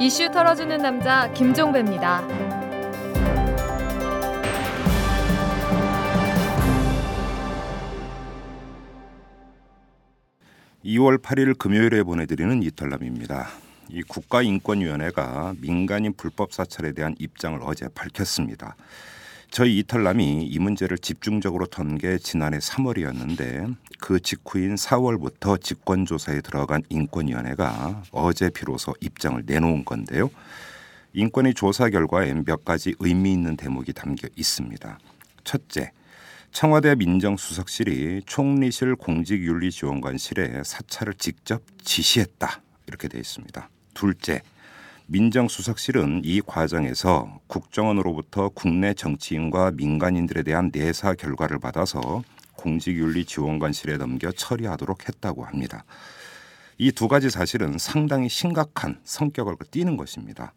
이슈 털어주는 남자 김종배입니다. 2월 8일 금요일에 보내드리는 이탈남입니다. 이 국가인권위원회가 민간인 불법 사찰에 대한 입장을 어제 밝혔습니다. 저희 이탈남이 이 문제를 집중적으로 던 게 지난해 3월이었는데 그 직후인 4월부터 직권조사에 들어간 인권위원회가 어제 비로소 입장을 내놓은 건데요. 인권위 조사 결과에 몇 가지 의미 있는 대목이 담겨 있습니다. 첫째, 청와대 민정수석실이 총리실 공직윤리지원관실에 사찰을 직접 지시했다 이렇게 되어 있습니다. 둘째, 민정수석실은 이 과정에서 국정원으로부터 국내 정치인과 민간인들에 대한 내사 결과를 받아서 공직윤리지원관실에 넘겨 처리하도록 했다고 합니다. 이 두 가지 사실은 상당히 심각한 성격을 띠는 것입니다.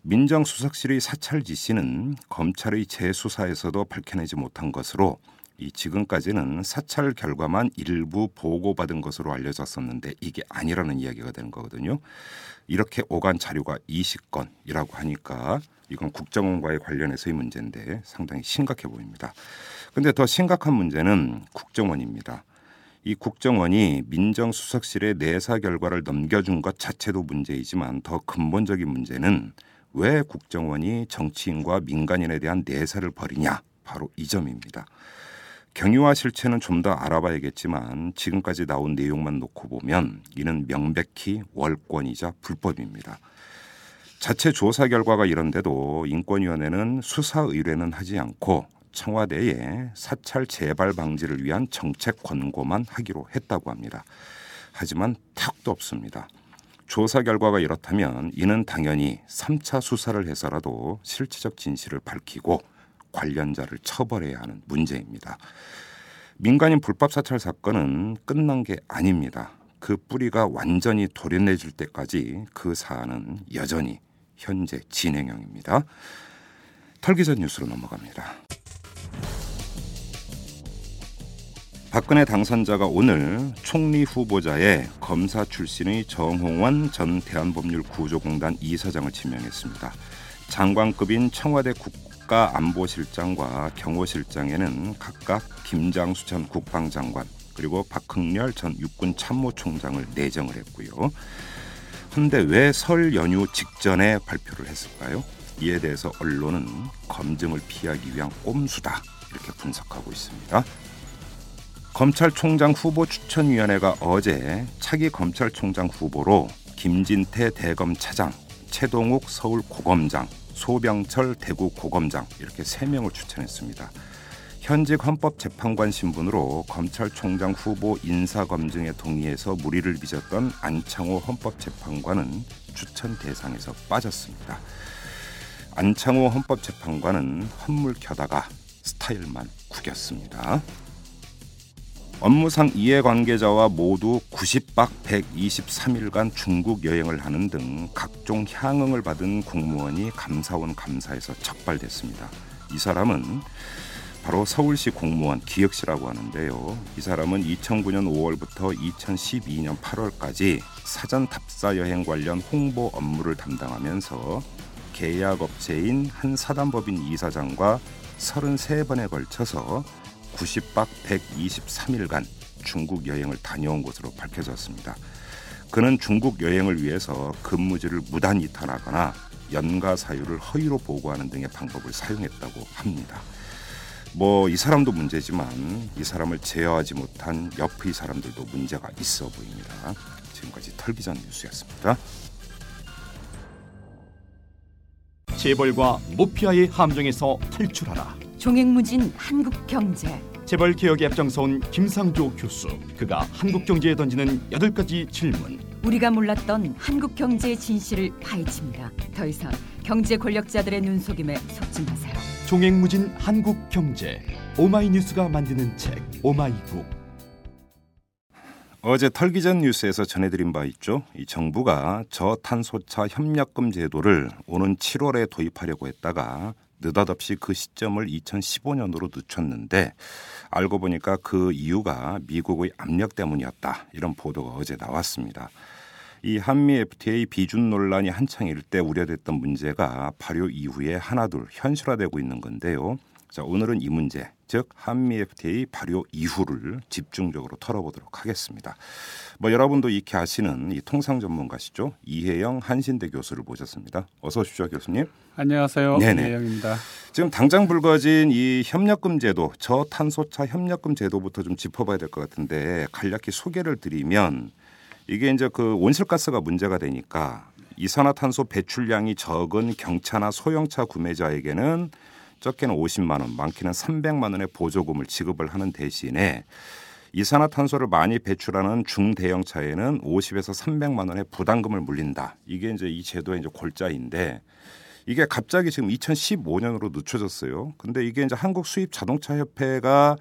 민정수석실의 사찰 지시는 검찰의 재수사에서도 밝혀내지 못한 것으로 이 지금까지는 사찰 결과만 일부 보고받은 것으로 알려졌었는데 이게 아니라는 이야기가 되는 거거든요. 이렇게 오간 자료가 20건이라고 하니까 이건 국정원과의 관련해서의 문제인데 상당히 심각해 보입니다. 근데 더 심각한 문제는 국정원입니다. 이 국정원이 민정수석실의 내사 결과를 넘겨준 것 자체도 문제이지만 더 근본적인 문제는 왜 국정원이 정치인과 민간인에 대한 내사를 벌이냐 바로 이 점입니다. 경위와 실체는 좀 더 알아봐야겠지만 지금까지 나온 내용만 놓고 보면 이는 명백히 월권이자 불법입니다. 자체 조사 결과가 이런데도 인권위원회는 수사 의뢰는 하지 않고 청와대에 사찰 재발 방지를 위한 정책 권고만 하기로 했다고 합니다. 하지만 탁도 없습니다. 조사 결과가 이렇다면 이는 당연히 3차 수사를 해서라도 실체적 진실을 밝히고 관련자를 처벌해야 하는 문제입니다. 민간인 불법 사찰 사건은 끝난 게 아닙니다. 그 뿌리가 완전히 도려내질 때까지 그 사안은 여전히 현재 진행형입니다. 털기전 뉴스로 넘어갑니다. 박근혜 당선자가 오늘 총리 후보자에 검사 출신의 정홍원 전 대한법률구조공단 이사장을 지명했습니다. 장관급인 청와대 국 가안보실장과 경호실장에는 각각 김장수 전 국방장관 그리고 박흥렬 전 육군 참모총장을 내정을 했고요. 그런데 왜 설 연휴 직전에 발표를 했을까요? 이에 대해서 언론은 검증을 피하기 위한 꼼수다 이렇게 분석하고 있습니다. 검찰총장 후보 추천위원회가 어제 차기 검찰총장 후보로 김진태 대검 차장, 최동욱 서울 고검장, 소병철 대구 고검장 이렇게 세 명을 추천했습니다. 현직 헌법재판관 신분으로 검찰총장 후보 인사 검증에 동의해서 무리를 빚었던 안창호 헌법재판관은 추천 대상에서 빠졌습니다. 안창호 헌법재판관은 헛물 켜다가 스타일만 구겼습니다. 업무상 이해관계자와 모두 90박 123일간 중국 여행을 하는 등 각종 향응을 받은 공무원이 감사원 감사에서 적발됐습니다. 이 사람은 바로 서울시 공무원 기혁씨라고 하는데요. 이 사람은 2009년 5월부터 2012년 8월까지 사전 답사 여행 관련 홍보 업무를 담당하면서 계약업체인 한 사단법인 이사장과 33번에 걸쳐서 90박 123일간 중국 여행을 다녀온 것으로 밝혀졌습니다. 그는 중국 여행을 위해서 근무지를 무단 이탈하거나 연가 사유를 허위로 보고하는 등의 방법을 사용했다고 합니다. 뭐 이 사람도 문제지만 이 사람을 제어하지 못한 옆의 사람들도 문제가 있어 보입니다. 지금까지 털기전 뉴스였습니다. 재벌과 모피아의 함정에서 탈출하라. 종횡무진 한국 경제. 재벌 개혁에 앞장서온 김상조 교수. 그가 한국 경제에 던지는 여덟 가지 질문. 우리가 몰랐던 한국 경제의 진실을 파헤칩니다. 더 이상 경제 권력자들의 눈속임에 속지 마세요. 종횡무진 한국 경제. 오마이뉴스가 만드는 책 오마이북. 어제 털기전 뉴스에서 전해드린 바 있죠. 이 정부가 저탄소차 협력금 제도를 오는 7월에 도입하려고 했다가 느닷없이 그 시점을 2015년으로 늦췄는데 알고 보니까 그 이유가 미국의 압력 때문이었다. 이런 보도가 어제 나왔습니다. 이 한미 FTA 비준 논란이 한창 일 때 우려됐던 문제가 발효 이후에 하나둘 현실화되고 있는 건데요. 자, 오늘은 이 문제, 즉 한미 FTA 발효 이후를 집중적으로 털어보도록 하겠습니다. 뭐 여러분도 익히 아시는 이 통상 전문가시죠 이혜영 한신대 교수를 모셨습니다. 어서 오십시오, 교수님. 안녕하세요. 네네. 이혜영입니다. 지금 당장 불거진 이 협력금 제도, 저탄소차 협력금 제도부터 좀 짚어봐야 될 것 같은데 간략히 소개를 드리면 이게 이제 그 온실가스가 문제가 되니까 이산화탄소 배출량이 적은 경차나 소형차 구매자에게는 적게는 50만 원, 많게는 300만 원의 보조금을 지급을 하는 대신에 이산화탄소를 많이 배출하는 중대형 차에는 50에서 300만 원의 부담금을 물린다. 이게 이제 이 제도의 이제 골자인데 이게 갑자기 지금 2015년으로 늦춰졌어요. 근데 이게 이제 한국 수입 자동차 협회가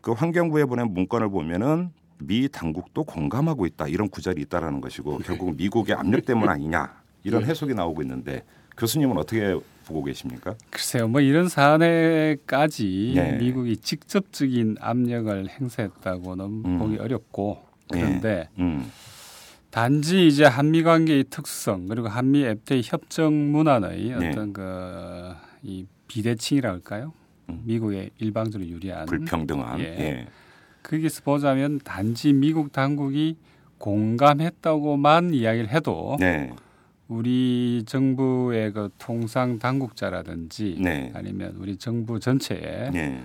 그 환경부에 보낸 문건을 보면은 미 당국도 공감하고 있다 이런 구절이 있다라는 것이고 결국 미국의 압력 때문 아니냐 이런 해석이 나오고 있는데 교수님은 어떻게 보고 계십니까? 글쎄요, 뭐 이런 사안에까지 네. 미국이 직접적인 압력을 행사했다고는 음. 보기 어렵고 그런데 음, 단지 이제 한미 관계의 특성 그리고 한미 FTA 협정 문화의 네. 어떤 그 이 비대칭이라 할까요? 음. 미국의 일방적으로 유리한 불평등한 예. 예. 거기서 보자면 단지 미국 당국이 공감했다고만 이야기를 해도 네, 우리 정부의 그 통상 당국자라든지 네. 아니면 우리 정부 전체에 네,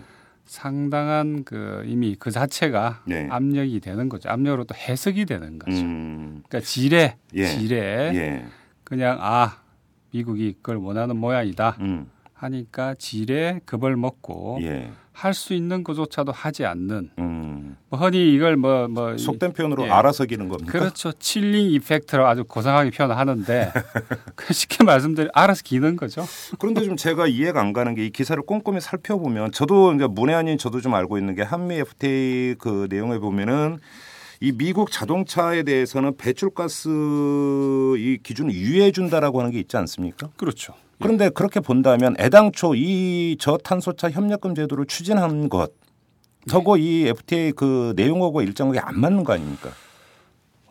상당한 그 이미 그 자체가 네. 압력이 되는 거죠. 압력으로 또 해석이 되는 거죠. 음, 그러니까 지뢰, 예. 지뢰 예, 그냥 아 미국이 그걸 원하는 모양이다 음, 하니까 지뢰 겁을 먹고 예, 할 수 있는 것조차도 하지 않는 음. 뭐 흔히 이걸 뭐뭐 속된 표현으로 예. 알아서기는 겁니까? 그렇죠. 칠링 이펙트로 아주 고상하게 표현하는데 그 쉽게 말씀드리면 알아서 기는 거죠. 그런데 좀 제가 이해가 안 가는 게 이 기사를 꼼꼼히 살펴보면 저도 이제 문외 아닌 저도 좀 알고 있는 게 한미 FTA 그 내용에 보면은 이 미국 자동차에 대해서는 배출가스 이 기준을 유예해 준다라고 하는 게 있지 않습니까? 그렇죠. 그런데 그렇게 본다면 애당초 이 저탄소차 협력금 제도를 추진한 것 저거 이 FTA 그 내용하고 일정하게 안 맞는 거 아닙니까?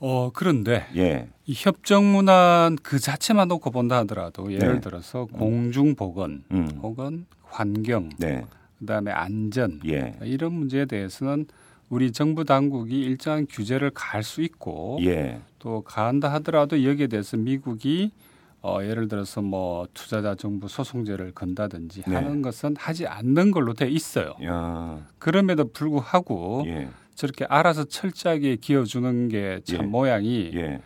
어 그런데 예. 이 협정 문안 그 자체만 놓고 본다 하더라도 예를 네. 들어서 공중 보건 음. 혹은 환경 네. 그다음에 안전 예. 이런 문제에 대해서는 우리 정부 당국이 일정한 규제를 갈 수 있고 예. 또 가한다 하더라도 여기에 대해서 미국이 어, 예를 들어서 뭐 투자자 정부 소송제를 건다든지 네. 하는 것은 하지 않는 걸로 돼 있어요. 야. 그럼에도 불구하고 예. 저렇게 알아서 철저하게 기어주는 게참 예. 모양이 예.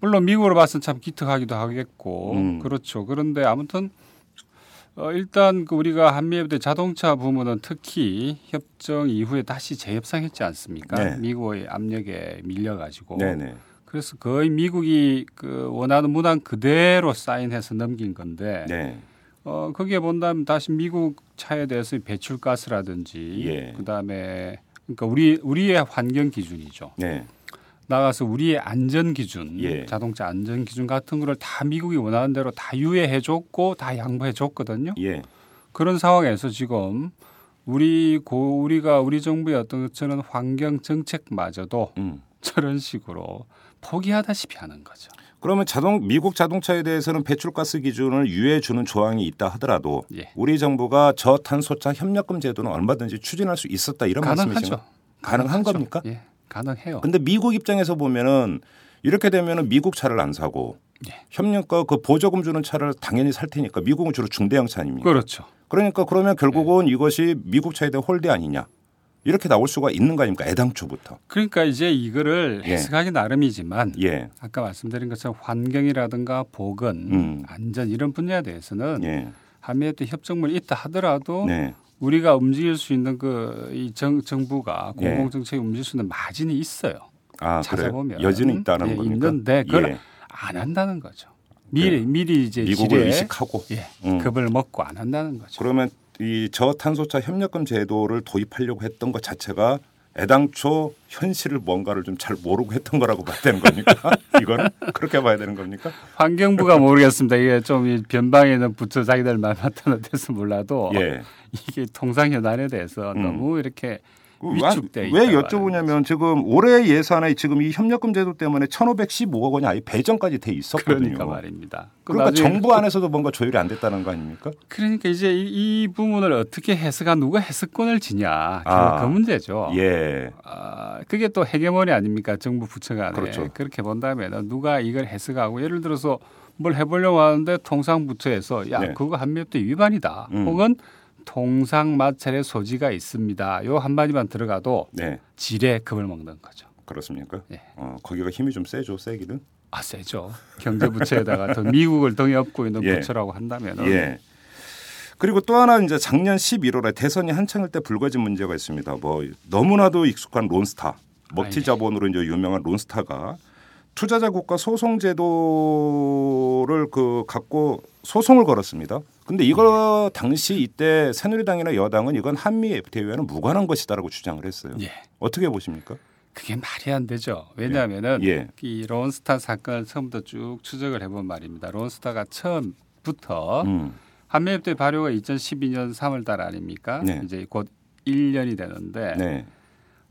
물론 미국으로 봤을 땐참 기특하기도 하겠고 음. 그렇죠. 그런데 아무튼 어, 일단 그 우리가 한미협대 자동차 부문은 특히 협정 이후에 다시 재협상했지 않습니까? 네. 미국의 압력에 밀려가지고 네, 네. 그래서 거의 미국이 그 원하는 문항 그대로 사인해서 넘긴 건데 네. 어 거기에 본다면 다시 미국 차에 대해서 배출가스라든지 예. 그다음에 그러니까 우리 우리의 환경 기준이죠. 네. 나가서 우리의 안전 기준, 예. 자동차 안전 기준 같은 거를 다 미국이 원하는 대로 다 유예해 줬고 다 양보해 줬거든요. 예. 그런 상황에서 지금 우리 고 우리가 우리 정부의 어떤 저런 환경 정책마저도 음. 저런 식으로 포기하다시피 하는 거죠. 그러면 자동 미국 자동차에 대해서는 배출가스 기준을 유예해 주는 조항이 있다 하더라도 예. 우리 정부가 저탄소차 협력금 제도는 얼마든지 추진할 수 있었다 이런. 말씀이신가요? 가능한 가능하죠. 겁니까? 예, 가능해요. 근데 미국 입장에서 보면은 이렇게 되면은 미국 차를 안 사고 예. 협력과 그 보조금 주는 차를 당연히 살 테니까 미국은 주로 중대형 차 아닙니까? 그렇죠. 그러니까 그러면 결국은 이것이 미국 차에 대한 홀대 아니냐 이렇게 나올 수가 있는 거 아닙니까? 애당초부터. 그러니까 이제 이거를 예. 해석하기 나름이지만 예. 아까 말씀드린 것처럼 환경이라든가 보건, 음. 안전 이런 분야에 대해서는 예. 한미협대 협정문이 있다 하더라도 네. 우리가 움직일 수 있는 그이 정부가 예. 공공 정책에 움직일 수 있는 마진이 있어요. 아? 찾아보면 여지는 있다는 예, 겁니까? 있는데 그걸 예. 안 한다는 거죠. 미리 미리 이제 미국을 지뢰 의식하고 예, 음. 겁을 먹고 안 한다는 거죠. 그러면 이 저탄소차 협력금 제도를 도입하려고 했던 것 자체가 애당초 현실을 뭔가를 좀 잘 모르고 했던 거라고 봐야 되는 겁니까? 이거는 그렇게 봐야 되는 겁니까? 환경부가 모르겠습니다. 이게 좀이 변방에는 붙어 자기들 말 맡아서 몰라도 예. 이게 통상 현안에 대해서 음. 너무 이렇게 위축돼 왜 여쭤보냐면 지금 올해 예산에 지금 이 협력금 제도 때문에 1,515억 원이 아예 배정까지 돼 있었거든요. 그러니까 말입니다. 그 그러니까 정부 안에서도 뭔가 조율이 안 됐다는 거 아닙니까? 그러니까 이제 이, 이 부분을 어떻게 해석한 누가 해석권을 지냐 아, 그 문제죠. 예. 아, 그게 또 헤게모니 아닙니까 정부 부처 간에 그렇죠. 그렇게 본다면 누가 이걸 해석하고 예를 들어서 뭘 해보려고 하는데 통상부처에서 야 네. 그거 한미협대 위반이다 음. 혹은 통상 마찰의 소지가 있습니다 요 한마디만 들어가도 네. 지뢰 급을 먹는 거죠 그렇습니까? 예. 어, 거기가 힘이 좀 세죠, 세기는. 아 세죠 경제부처에다가 더 미국을 등에 업고 있는 예. 부처라고 한다면 예. 그리고 또 하나 이제 작년 11월에 대선이 한창일 때 불거진 문제가 있습니다. 뭐 너무나도 익숙한 론스타, 먹튀. 자본으로 이제 유명한 론스타가 투자자 국가 소송 제도를 그 갖고 소송을 걸었습니다. 근데 이거 당시 이때 새누리당이나 여당은 이건 한미 FTA와는 무관한 것이다라고 주장을 했어요. 예. 어떻게 보십니까? 그게 말이 안 되죠 왜냐하면은 예. 이 론스타 사건을 처음부터 쭉 추적을 해본 말입니다 론스타가 처음부터 음. 한미협대 발효가 2012년 3월달 아닙니까? 네. 이제 곧 1년이 되는데 네.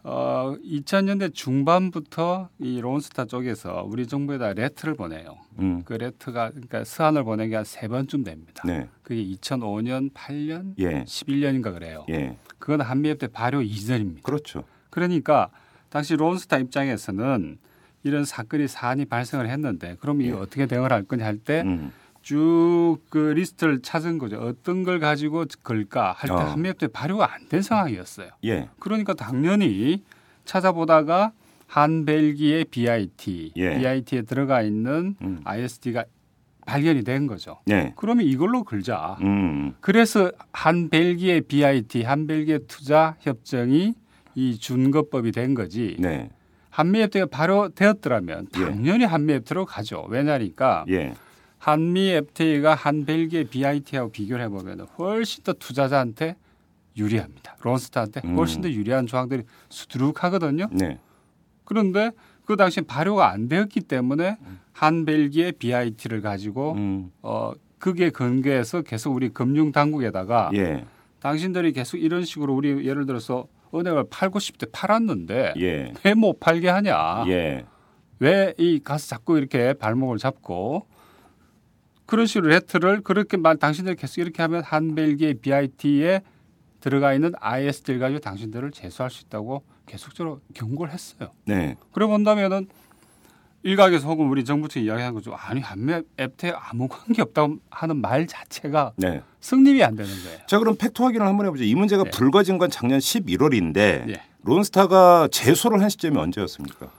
어, 2000년대 중반부터 이 론스타 쪽에서 우리 정부에다 레터를 보내요. 음. 그 레터가 그러니까 서한을 보낸 게 한 세 번쯤 됩니다. 네. 그게 2005년, 8년, 예. 11년인가 그래요. 예. 그건 한미협대 발효 이전입니다. 그렇죠. 그러니까 당시 론스타 입장에서는 이런 사건이 사안이 발생을 했는데 그럼 이거 예. 어떻게 대응을 할 거냐 할때 음. 쭉 그 리스트를 찾은 거죠. 어떤 걸 가지고 걸까 할 때 어. 한미협대 발효가 안 된 상황이었어요. 예. 그러니까 당연히 찾아보다가 한 벨기에 BIT, 예. BIT에 들어가 있는 음. ISD가 발견이 된 거죠. 네. 그러면 이걸로 걸자. 음. 그래서 한 벨기에 BIT, 한 벨기에 투자 협정이 이 준거법이 된 거지. 네. 한미 FTA가 바로 되었더라면 예. 당연히 한미 FTA로 가죠. 왜냐니까 예. 한미 FTA가 한 벨기에 BIT하고 비교를 해보면 훨씬 더 투자자한테 유리합니다. 론스타한테 음. 훨씬 더 유리한 조항들이 수두룩하거든요. 네. 그런데 그 당시 발효가 안 되었기 때문에 한 벨기에 BIT를 가지고 음. 어 그게 근거해서 계속 우리 금융 당국에다가 예. 당신들이 계속 이런 식으로 우리 예를 들어서 은행을 팔고 싶을 때 팔았는데 예. 왜못 팔게 하냐? 예. 왜이 가서 자꾸 이렇게 발목을 잡고 그런 식으로 레트를 그렇게 말 당신들 계속 이렇게 하면 한벨기의 BIT에 들어가 있는 IS들 가지고 당신들을 제수할 수 있다고 계속적으로 경고를 했어요. 네. 그래 본다면은 일각에서 혹은 우리 정부 측 이야기하는 거죠. 아니 한맵 앱테 아무 관계 없다고 하는 말 자체가 네. 승립이 안 되는 거예요. 자 그럼 팩트 확인을 한번 해보죠. 이 문제가 네. 불거진 건 작년 11월인데 네. 론스타가 제소를 한 시점이 언제였습니까?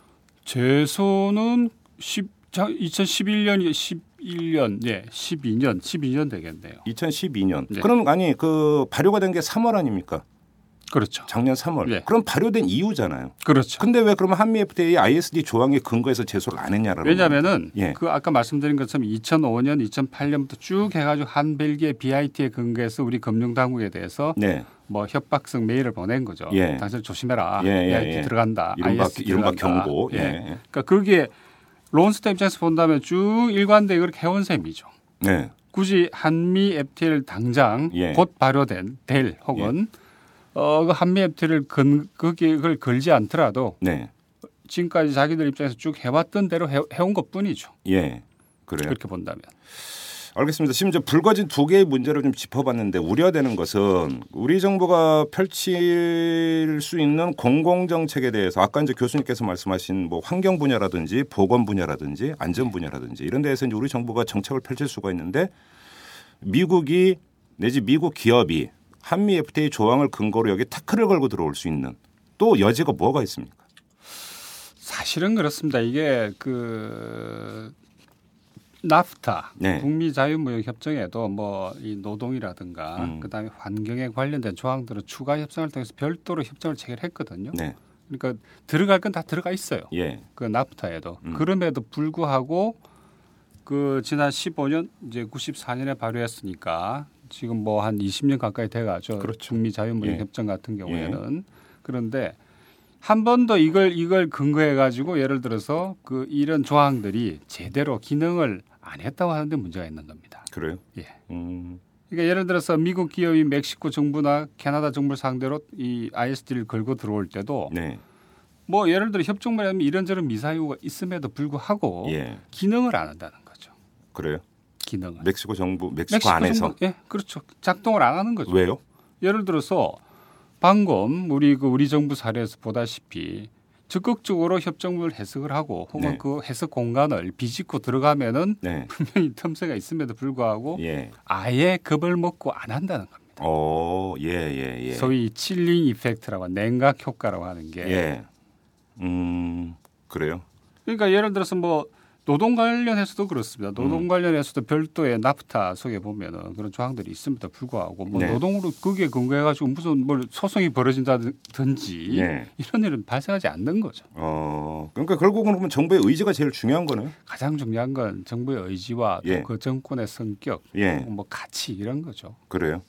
제소는 10, 2011년 10. 1년, 예, 12년, 12년 되겠네요. 2012년. 네. 그럼 아니 그 발효가 된 게 3월 아닙니까? 그렇죠. 작년 3월. 예. 그럼 발효된 이유잖아요. 그렇죠. 근데 왜 그러면 한미 FTA ISD 조항에 근거해서 제소를 안 했냐라는 왜냐면은 예. 그 아까 말씀드린 것처럼 2005년, 2008년부터 쭉 해가지고 한 벨기에 BIT에 근거해서 우리 금융당국에 대해서 네. 뭐 협박성 메일을 보낸 거죠. 예. 당신 조심해라. 예, 예, BIT 예. 들어간다. 이른바, ISD 이른바 들어간다. 경고. 예. 예. 그러니까 그게 론스타 입장에서 본다면 쭉 일관되게 그렇게 해온 셈이죠. 네. 굳이 한미 FTA를 당장 예. 곧 발효된 될 혹은 어, 그 한미 FTA를 근 그걸 걸지 않더라도 네. 지금까지 자기들 입장에서 쭉 해왔던 대로 해, 해온 것 뿐이죠. 예. 그래요. 그렇게 본다면. 알겠습니다. 지금 불거진 두 개의 문제를 좀 짚어봤는데 우려되는 것은 우리 정부가 펼칠 수 있는 공공 정책에 대해서 아까 이제 교수님께서 말씀하신 뭐 환경 분야라든지 보건 분야라든지 안전 분야라든지 이런 데에서 이제 우리 정부가 정책을 펼칠 수가 있는데 미국이 내지 미국 기업이 한미 FTA 조항을 근거로 여기 태클을 걸고 들어올 수 있는 또 여지가 뭐가 있습니까? 사실은 그렇습니다. 이게 그 나프타 네. 북미 자유무역 협정에도 뭐 이 노동이라든가 음. 그다음에 환경에 관련된 조항들은 추가 협상을 통해서 별도로 협정을 체결했거든요. 네. 그러니까 들어갈 건 다 들어가 있어요. 예. 그 나프타에도 음. 그럼에도 불구하고 그 지난 15년 이제 94년에 발효했으니까 지금 뭐 한 20년 가까이 돼가죠. 그렇죠. 북미 자유무역 예. 협정 같은 경우에는 그런데 한 번 더 이걸 이걸 근거해 가지고 예를 들어서 그 이런 조항들이 제대로 기능을 안 했다고 하는데 문제가 있는 겁니다. 그래요? 예. 음. 그러니까 예를 들어서 미국 기업이 멕시코 정부나 캐나다 정부를 상대로 이 ISD를 걸고 들어올 때도 네. 뭐 예를 들어 협정만 하면 이런저런 미사유가 있음에도 불구하고 예. 기능을 안 한다는 거죠. 그래요? 기능을. 멕시코 정부 멕시코, 안에서 정부, 예, 그렇죠. 작동을 안 하는 거죠. 왜요? 예를 들어서 방금 우리 그 우리 정부 사례에서 보다시피 적극적으로 협정을 해석을 하고 혹은 네. 그 해석 공간을 비집고 들어가면은 네. 분명히 틈새가 있음에도 불구하고 예. 아예 겁을 먹고 안 한다는 겁니다. 어, 예, 예, 예. 소위 칠링 이펙트라고 냉각 효과라고 하는 게 예. 음, 그래요? 그러니까 예를 들어서 뭐 노동 관련해서도 그렇습니다. 노동 음. 관련해서도 별도의 나프타 속에 보면은 그런 조항들이 있음에도 불구하고 뭐 네. 노동으로 그게 근거해 가지고 무슨 뭘 소송이 벌어진다든지 예. 이런 일은 발생하지 않는 거죠. 어, 그러니까 결국은 그러면 정부의 의지가 제일 중요한 거네요. 가장 중요한 건 정부의 의지와 또 예. 그 정권의 성격, 예. 뭐 가치 이런 거죠. 그래요.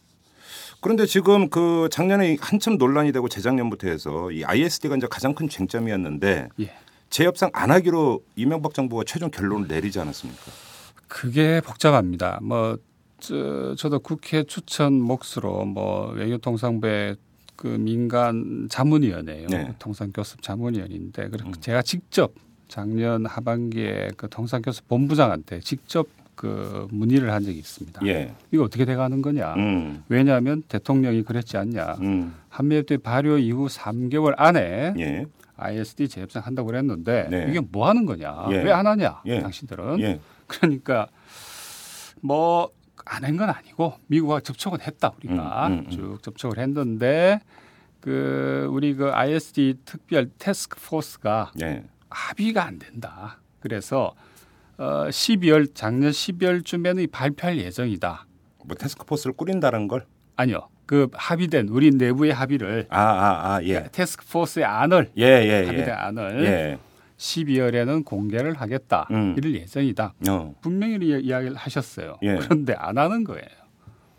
그런데 지금 그 작년에 한참 논란이 되고 재작년부터 해서 이 ISD가 이제 가장 큰 쟁점이었는데 예. 재협상 안 하기로 이명박 정부가 최종 결론을 내리지 않았습니까? 그게 복잡합니다. 뭐 저, 저도 국회 추천 몫으로 뭐 외교통상부의 그 민간 자문위원회요. 네. 통상교섭 자문위원인데 그래서 음. 제가 직접 작년 하반기에 그 통상교섭 본부장한테 직접 그 문의를 한 적이 있습니다. 예. 이거 어떻게 돼가는 거냐? 음. 왜냐하면 대통령이 그랬지 않냐? 음. 한미협대 발효 이후 3개월 안에 예. ISD 재협상 한다고 그랬는데 네. 이게 뭐 하는 거냐? 예. 왜안 하냐? 예. 당신들은 예. 그러니까 뭐 안 한 건 아니고 미국과 접촉은 했다 우리가 음, 음, 음. 쭉 접촉을 했는데 그 우리 그 ISD 특별 테스크 포스가 예. 합의가 안 된다. 그래서 어 12월 작년 12월쯤에는 발표할 예정이다. 뭐 테스크 포스를 꾸린다는 걸? 아니요. 그 합의된 우리 내부의 합의를 아, 아, 아, 예. 테스크 포스의 안을 예, 예, 합의된 예. 안을 예. 12월에는 공개를 하겠다. 음. 이럴 예정이다. 어. 분명히 이- 이야기를 하셨어요. 예. 그런데 안 하는 거예요.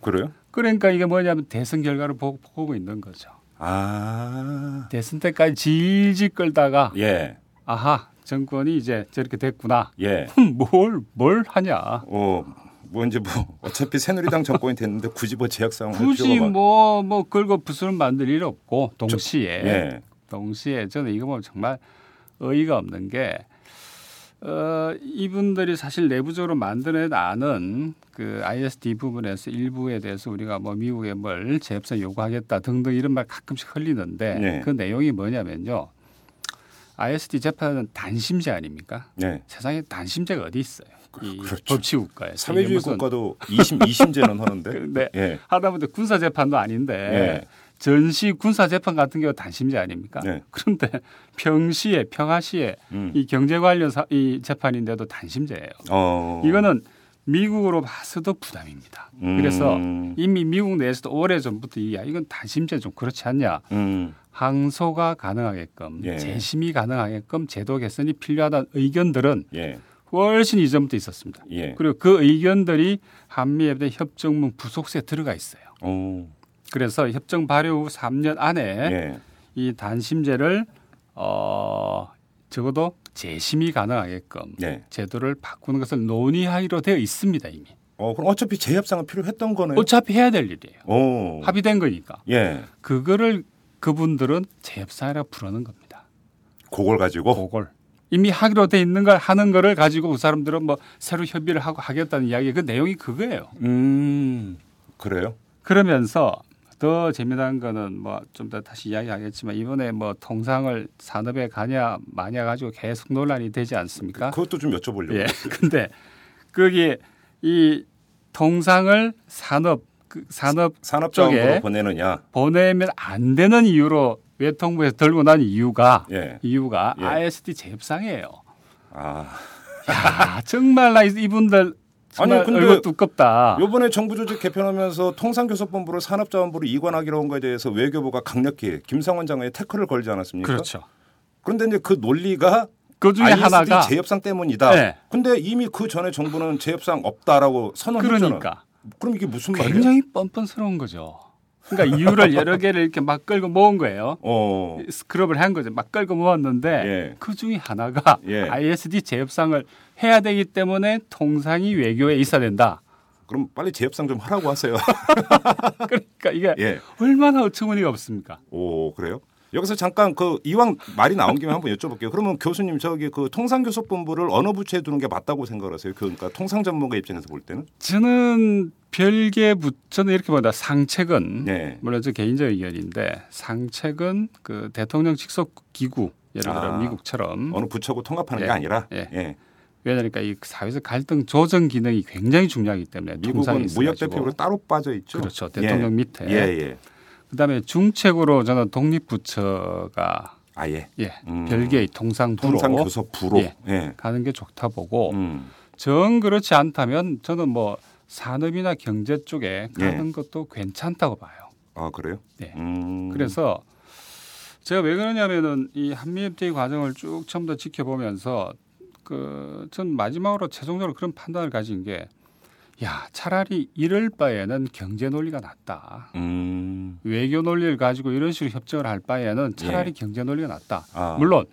그래요? 그러니까 이게 뭐냐면 대선 결과를 보고, 보고 있는 거죠. 아. 대선 때까지 질질 끌다가 예. 아하 정권이 이제 저렇게 됐구나. 예. 뭘뭘 하냐. 어, 뭐 이제 뭐 어차피 새누리당 정권이 됐는데 굳이 뭐 제약사항 할 굳이 필요가 뭐뭐 긁어 부수를 만들 일 없고 동시에 예. 동시에 저는 이거 보면 정말 어이가 없는 게 어, 이분들이 사실 내부적으로 만들어낸 안은 그 ISD 부분에서 일부에 대해서 우리가 뭐 미국에 뭘 재협상 요구하겠다 등등 이런 말 가끔씩 흘리는데 네. 그 내용이 뭐냐면요. ISD 재판은 단심제 아닙니까? 네. 세상에 단심제가 어디 있어요? 이 그렇죠. 법치 국가에 사회주의 국가도 20, 20제는 하는데. 근데 예. 하다못해 군사 재판도 아닌데 예. 전시 군사 재판 같은 경우 단심제 아닙니까? 네. 그런데 평시에 평화시에 음. 이 경제 관련 사, 이 재판인데도 단심제예요. 어. 이거는 미국으로 봐서도 부담입니다. 음. 그래서 이미 미국 내에서도 오래 전부터 이야 이건 단심제 좀 그렇지 않냐? 음. 항소가 가능하게끔 예. 재심이 가능하게끔 제도 개선이 필요하다는 의견들은 예. 훨씬 이전부터 있었습니다. 예. 그리고 그 의견들이 한미협대 협정문 부속세에 들어가 있어요. 어. 그래서 협정 발효 후 3년 안에 예. 이 단심제를 어 적어도 재심이 가능하게끔 예. 제도를 바꾸는 것을 논의하기로 되어 있습니다 이미. 어, 그럼 어차피 재협상은 필요했던 거네요. 어차피 해야 될 일이에요. 오. 합의된 거니까. 예. 그거를 그분들은 재협상이라고 부르는 겁니다. 그걸 가지고 그걸 이미 하기로 돼 있는 걸 하는 거를 가지고 그 사람들은 뭐 새로 협의를 하고 하겠다는 이야기 그 내용이 그거예요. 음. 그래요? 그러면서 더 재미난 거는 뭐 좀 더 다시 이야기하겠지만 이번에 뭐 통상을 산업에 가냐 마냐 가지고 계속 논란이 되지 않습니까? 그것도 좀 여쭤보려고. 예. 근데 거기 이 통상을 산업 그 산업 산업자원부로 쪽에 보내느냐. 보내면 안 되는 이유로 외통부에서 들고 난 이유가 예. 이유가 예. ISD 재협상이에요. 아. 야, 정말 나 이분들 정말 아니, 근데 두껍다. 요번에 정부 조직 개편하면서 통상교섭본부로 산업자원부로 이관하기로 한 거에 대해서 외교부가 강력히 김상원 장관이 태클을 걸지 않았습니까? 그렇죠. 그런데 이제 그 논리가 그 중에 ISD 하나가 재협상 때문이다. 네. 근데 이미 그 전에 정부는 재협상 없다라고 선언했잖아요. 그러니까 그럼 이게 무슨 말이에요? 굉장히 뻔뻔스러운 거죠. 그러니까 이유를 여러 개를 이렇게 막 끌고 모은 거예요. 어. 스크럽을 한 거죠. 막 끌고 모았는데 예. 그 중에 하나가 예. ISD 재협상을 해야 되기 때문에 통상이 외교에 있어야 된다. 그럼 빨리 재협상 좀 하라고 하세요. 그러니까 이게 예. 얼마나 어처구니가 없습니까? 오 그래요? 여기서 잠깐 그 이왕 말이 나온 김에 한번 여쭤볼게요. 그러면 교수님 저기 그 통상교섭본부를 어느 부처에 두는 게 맞다고 생각하세요? 그 그러니까 통상 전문가 입장에서 볼 때는? 저는 별개 부처는 이렇게 보다 상책은 네. 물론 저 개인적 의견인데 상책은 그 대통령 직속 기구 예를 들어 아. 미국처럼 어느 부처고 통합하는 예. 게 아니라 예. 예. 왜냐니까 이 사회에서 갈등 조정 기능이 굉장히 중요하기 때문에 미국은 무역. 대표로 따로 빠져 있죠. 그렇죠 대통령 밑에 예, 예. 그다음에 중책으로 저는 독립부처가 아예 예 음. 별개의 통상부로 통상교섭부로 예. 예. 가는 게 좋다 보고 음. 정 그렇지 않다면 저는 뭐 산업이나 경제 쪽에 예. 가는 것도 괜찮다고 봐요. 아 그래요? 네. 음. 그래서 제가 왜 그러냐면은 이 한미 FTA 과정을 쭉 처음부터 지켜보면서 그 전 마지막으로 최종적으로 그런 판단을 가진 게 야, 차라리 이럴 바에는 경제 논리가 낫다. 음. 외교 논리를 가지고 이런 식으로 협정을 할 바에는 차라리 예. 경제 논리가 낫다. 아. 물론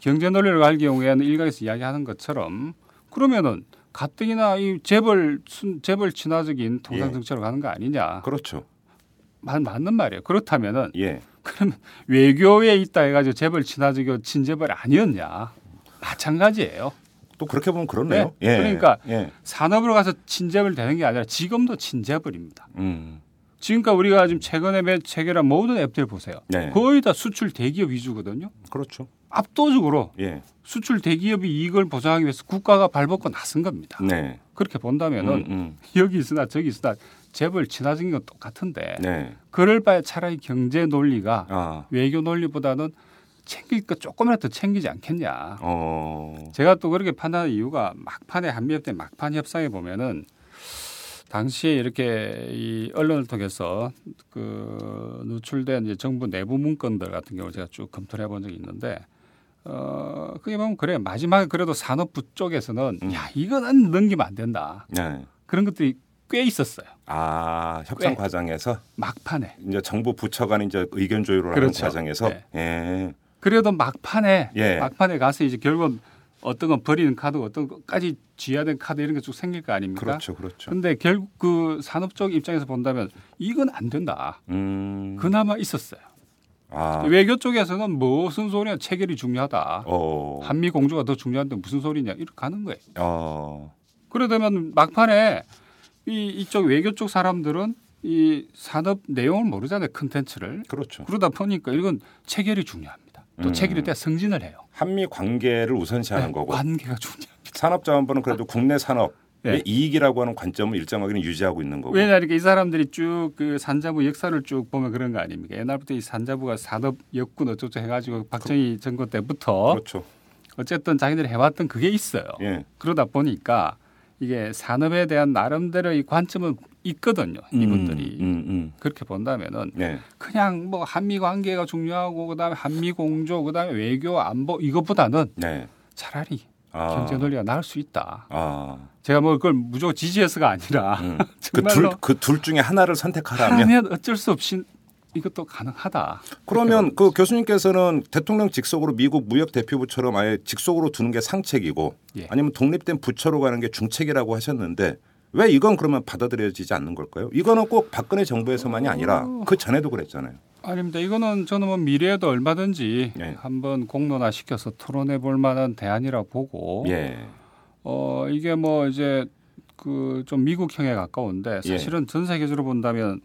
경제 논리를 갈 경우에는 일각에서 이야기하는 것처럼 그러면은 가뜩이나 이 재벌 순 재벌 친화적인 통상 예. 정책으로 가는 거 아니냐? 그렇죠. 맞, 맞는 말이에요. 그렇다면은 예. 그러면 외교에 있다 해가지고 재벌 친화적이고 친재벌 아니었냐? 마찬가지예요. 또 그렇게 보면 그렇네요. 네. 예. 그러니까 예. 산업으로 가서 친재벌 되는 게 아니라 지금도 친재벌입니다. 음. 지금까지 우리가 지금 최근에 매- 체결한 모든 앱들 보세요. 네. 거의 다 수출 대기업 위주거든요. 그렇죠. 압도적으로 예. 수출 대기업이 이익을 보장하기 위해서 국가가 발벗고 나선 겁니다. 네. 그렇게 본다면은 음, 음. 여기 있으나 저기 있으나 재벌 친화적인 건 똑같은데 네. 그럴 바에 차라리 경제 논리가 아. 외교 논리보다는 챙길 거 조금이라도 더 챙기지 않겠냐. 어. 제가 또 그렇게 판단하는 이유가 막판에 한미협 때 막판 협상에 보면은 당시에 이렇게 이 언론을 통해서 그 누출된 이제 정부 내부 문건들 같은 경우 제가 쭉 검토를 해본 적이 있는데 어 그게 보면 그래 마지막에 그래도 산업부 쪽에서는 음. 야 이거는 넘기면 안 된다 네. 그런 것들이 꽤 있었어요 아 협상 꽤. 과정에서 막판에 이제 정부 부처 간 이제 의견 조율을 하는 그렇죠. 과정에서 네. 예. 그래도 막판에 예. 막판에 가서 이제 결국 어떤 건 버리는 카드 어떤 것까지 쥐어야 된 카드 이런 게 쭉 생길 거 아닙니까? 그렇죠. 그렇죠. 근데 결국 그 산업 쪽 입장에서 본다면 이건 안 된다. 음. 그나마 있었어요. 아. 외교 쪽에서는 무슨 소리냐 체결이 중요하다. 어. 한미 공조가 더 중요한데 무슨 소리냐 이렇게 가는 거예요. 어. 그러다면 막판에 이 이쪽 외교 쪽 사람들은 이 산업 내용을 모르잖아요 컨텐츠를. 그렇죠. 그러다 보니까 이건 체결이 중요합니다. 또 음. 돼 승진을 해요. 한미 관계를 우선시하는 네, 거고 관계가 중요합니다. 산업자원부는 그래도 국내 산업의 네. 이익이라고 하는 관점을 일정하게는 유지하고 있는 거고. 왜냐 하니까 이 사람들이 쭉 그 산자부 역사를 쭉 보면 그런 거 아닙니까? 옛날부터 이 산자부가 산업 역군 어쩌고 해가지고 박정희 정권 때부터 그렇죠. 어쨌든 자기들이 해왔던 그게 있어요. 예. 그러다 보니까 이게 산업에 대한 나름대로의 관점은 있거든요. 이분들이 음, 음, 그렇게 본다면은 음. 네. 그냥 뭐 한미 관계가 중요하고 그다음에 한미 공조 그다음에 외교 안보 이것보다는 네. 차라리 아. 경제 논리가 나을 수 있다. 아. 제가 뭐 그걸 무조건 지지해서가 아니라 음. 정말로 그둘 그 둘 중에 하나를 선택하라면 하면 어쩔 수 없이 이것도 가능하다. 그러면 그 교수님께서는 대통령 직속으로 미국 무역 대표부처럼 아예 직속으로 두는 게 상책이고 예. 아니면 독립된 부처로 가는 게 중책이라고 하셨는데 왜 이건 그러면 받아들여지지 않는 걸까요? 이거는 꼭 박근혜 정부에서만이 아니라 그 전에도 그랬잖아요. 아닙니다. 이거는 저는 뭐 미래에도 얼마든지 예. 한번 공론화 시켜서 토론해 볼 만한 대안이라 보고 예. 어 이게 뭐 이제 그 좀 미국형에 가까운데 예. 사실은 전 세계적으로 본다면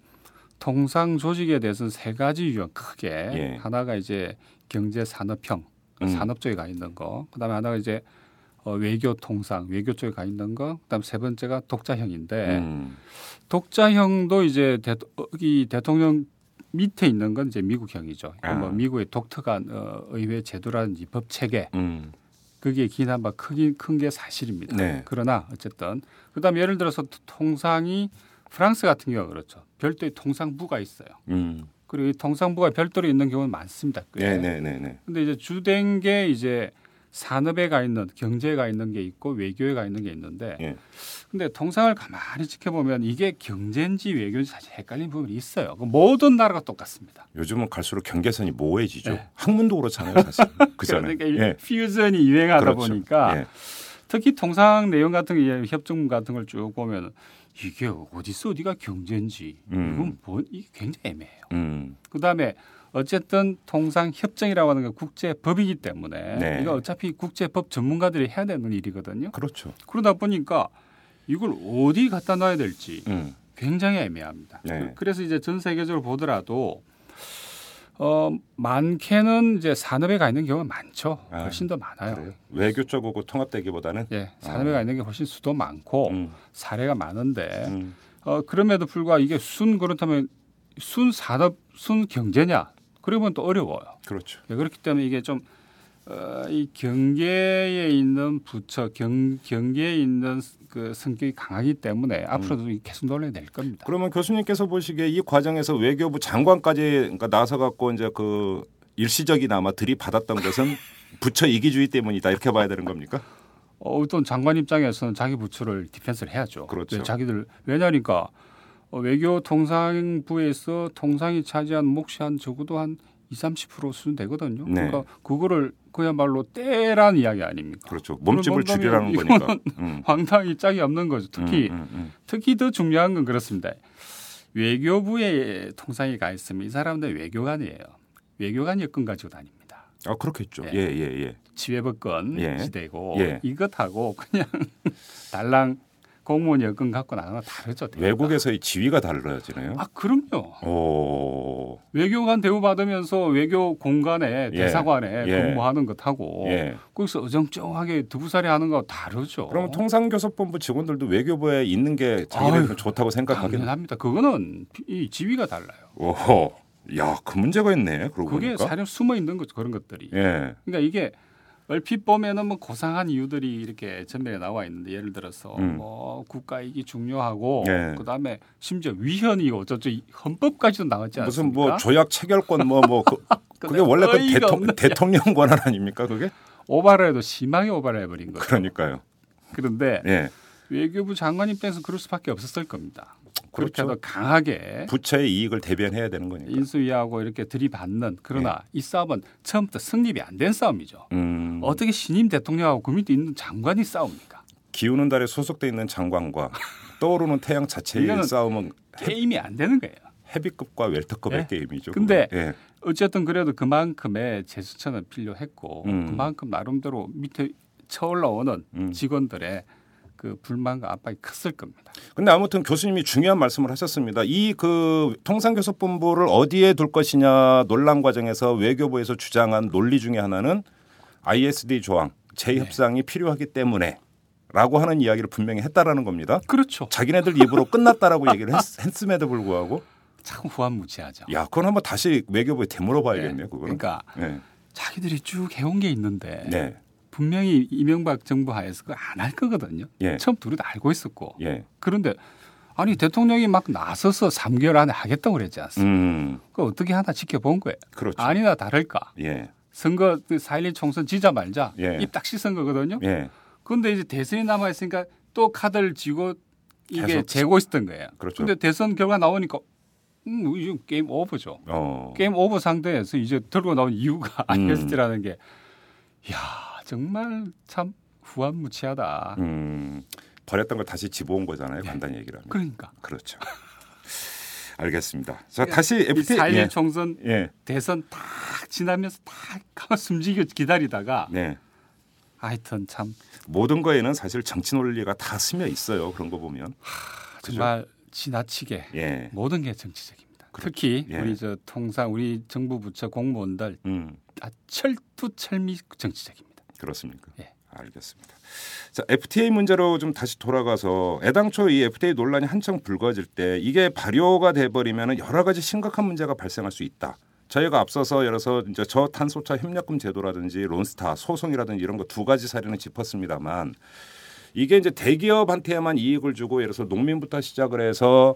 통상 조직에 대해서는 세 가지 유형 크게 예. 하나가 이제 경제 산업형 음. 산업 쪽에 가 있는 거 그다음에 하나가 이제 어, 외교 통상 외교 쪽에 가 있는 거 그다음 세 번째가 독자형인데 음. 독자형도 이제 대, 어, 이 대통령 밑에 있는 건 이제 미국형이죠. 아. 뭐 미국의 독특한 어, 의회 제도라든지 법 체계 음. 그게 기인한 바 크긴 큰 게 사실입니다. 네. 그러나 어쨌든 그다음에 예를 들어서 통상이 프랑스 같은 경우가 그렇죠. 별도의 통상부가 있어요. 음. 그리고 이 통상부가 별도로 있는 경우는 많습니다. 꽤. 네, 네, 네, 네. 근데 이제 주된 게 이제 산업에 가 있는 경제에 가 있는 게 있고 외교에 가 있는 게 있는데 예. 근데 통상을 가만히 지켜보면 이게 경제인지 외교인지 사실 헷갈리는 부분이 있어요. 그 모든 나라가 똑같습니다. 요즘은 갈수록 경계선이 모호해지죠. 네. 학문도 그렇잖아요, 사실. 그잖아요. 그러니까 이 예. 퓨전이 유행하다 그렇죠. 보니까 예. 특히 통상 내용 같은 게 협정문 같은 걸 쭉 보면 이게 어디서 어디가 경제인지 음. 이건 뭐 이게 굉장히 애매해요. 음. 그다음에 어쨌든 통상 협정이라고 하는 게 국제 법이기 때문에 네. 이거 어차피 국제 법 전문가들이 해야 되는 일이거든요. 그렇죠. 그러다 보니까 이걸 어디 갖다 놔야 될지 음. 굉장히 애매합니다. 네. 그래서 이제 전 세계적으로 보더라도 어 많게는 이제 산업에 가 있는 경우가 많죠. 아, 훨씬 더 많아요. 그래요? 외교 쪽하고 통합되기보다는 예, 산업에 가 있는 게 훨씬 수도 많고 음. 사례가 많은데 음. 어 그럼에도 불구하고 이게 순 그렇다면 순 산업 순 경제냐? 그러면 또 어려워요. 그렇죠. 예, 그렇기 때문에 이게 좀 어, 이 경계에 있는 부처 경, 경계에 있는 그 성격이 강하기 때문에 앞으로도 계속 논의될 겁니다. 그러면 교수님께서 보시기에 이 과정에서 외교부 장관까지 그러니까 나서 갖고 이제 그 일시적이나마 들이받았던 것은 부처 이기주의 때문이다 이렇게 봐야 되는 겁니까? 어, 어떤 장관 입장에서는 자기 부처를 디펜스를 해야죠. 그렇죠. 왜 자기들 왜냐니까 어, 외교 통상부에서 통상이 차지한 몫이 한 적어도 한 20, 30% 수준 되거든요. 네. 그러니까 그거를 그야말로 떼란 이야기 아닙니까? 그렇죠. 몸집을 줄이라는 거니까. 음. 황당히 짝이 없는 거죠. 특히 음, 음, 음. 특히 더 중요한 건 그렇습니다. 외교부에 통상이 가 있으면 이 사람들 외교관이에요. 외교관 여권 가지고 다닙니다. 아 그렇겠죠. 예. 예, 예, 예. 지회법권 예. 시대고 예. 이것하고 그냥 달랑 공무원 여권 갖고 나가는 건 다르죠. 대우가. 외국에서의 지위가 달라지네요. 아 그럼요. 오. 외교관 대우 받으면서 외교 공간에 예. 대사관에 예. 근무하는 것하고 예. 거기서 어정쩡하게 두부살이 하는 거 다르죠. 그럼 통상교섭본부 직원들도 외교부에 있는 게 자기네들은 아유, 좋다고 생각하겠네. 당연합니다. 그거는 이 지위가 달라요. 오호. 야, 그 문제가 있네. 그러고 그게 보니까. 사실 숨어 있는 거죠. 그런 것들이. 예. 그러니까 이게 얼핏 보면은 뭐 고상한 이유들이 이렇게 전면에 나와 있는데 예를 들어서 음. 뭐 국가 이익이 중요하고 예. 그다음에 심지어 위헌이 어쩌죠 헌법까지도 나왔지 않습니까? 무슨 뭐 조약 체결권 뭐뭐 그, 그게 원래 그 대통. 대통령 권한 아닙니까 그게? 오바를 해도 심하게 오바를 해버린 거죠. 그러니까요. 그런데 예. 외교부 장관 입장에서 그럴 수밖에 없었을 겁니다. 그렇게 그렇죠. 더 강하게 부처의 이익을 대변해야 되는 거니까. 인수위하고 이렇게 들이받는 그러나 이 싸움은 처음부터 성립이 안 된 싸움이죠. 예. 음. 어떻게 신임 대통령하고 그 밑에 있는 장관이 싸웁니까? 기우는 달에 소속돼 있는 장관과 떠오르는 태양 자체의 싸움은 게임이 안 되는 거예요. 헤비급과 웰터급의 예? 게임이죠. 근데. 예. 어쨌든 그래도 그만큼의 제스처는 필요했고 음. 그만큼 나름대로 밑에 쳐올라오는 음. 직원들의 그 불만과 압박이 컸을 겁니다. 근데 아무튼 교수님이 중요한 말씀을 하셨습니다. 이 그 통상교섭본부를 어디에 둘 것이냐 논란 과정에서 외교부에서 주장한 논리 중에 하나는 ISD 조항 재협상이 필요하기 때문에 라고 하는 이야기를 분명히 했다라는 겁니다. 그렇죠. 자기네들 입으로 끝났다라고 얘기를 했, 했음에도 불구하고 참 후한무치하죠. 야 그건 한번 다시 외교부에 되물어봐야겠네요. 네. 그거는. 그러니까 네. 자기들이 쭉 해온 게 있는데 네. 분명히 이명박 정부 하에서 그거 안할 거거든요. 예. 처음 둘이 다 알고 있었고 예. 그런데 아니 대통령이 막 나서서 3개월 안에 하겠다고 그랬지 않습니까? 음. 그 어떻게 하나 지켜본 거예요. 그렇죠. 아니나 다를까? 예. 선거 그4.11 총선 지자 말자 예. 입딱 씻은 거거든요. 예. 그런데 이제 대선이 남아 있으니까 또 카드를 쥐고 이게 재고 있었던 거예요. 그렇죠. 근데 대선 결과 나오니까 음, 게임 오버죠. 어. 게임 오버 상태에서 이제 들고 나온 이유가 음. IST라는 게, 야 정말 참 후한무치하다. 음. 버렸던 걸 다시 집어온 거잖아요. 네. 간단히 얘기를 하면. 그러니까 그렇죠. 알겠습니다. 자 다시 FTA 4.1 예. 총선 예. 대선 딱 지나면서 딱 가만 숨지게 기다리다가 네. 하여튼 참 모든 거에는 사실 정치 논리가 다 스며 있어요. 그런 거 보면. 그죠? 정말 지나치게 예. 모든 게 정치적입니다. 특히 예. 우리 저 통상 우리 정부 부처 공무원들 음. 아, 철두철미 정치적입니다. 그렇습니까? 예. 알겠습니다. 자, FTA 문제로 좀 다시 돌아가서 애당초 이 FTA 논란이 한창 불거질 때 이게 발효가 돼 버리면 여러 가지 심각한 문제가 발생할 수 있다. 저희가 앞서서 열어서 이제 저탄소차 협력금 제도라든지 론스타 소송이라든지 이런 거 두 가지 사례는 짚었습니다만 이게 이제 대기업한테만 이익을 주고 예를 들어서 농민부터 시작을 해서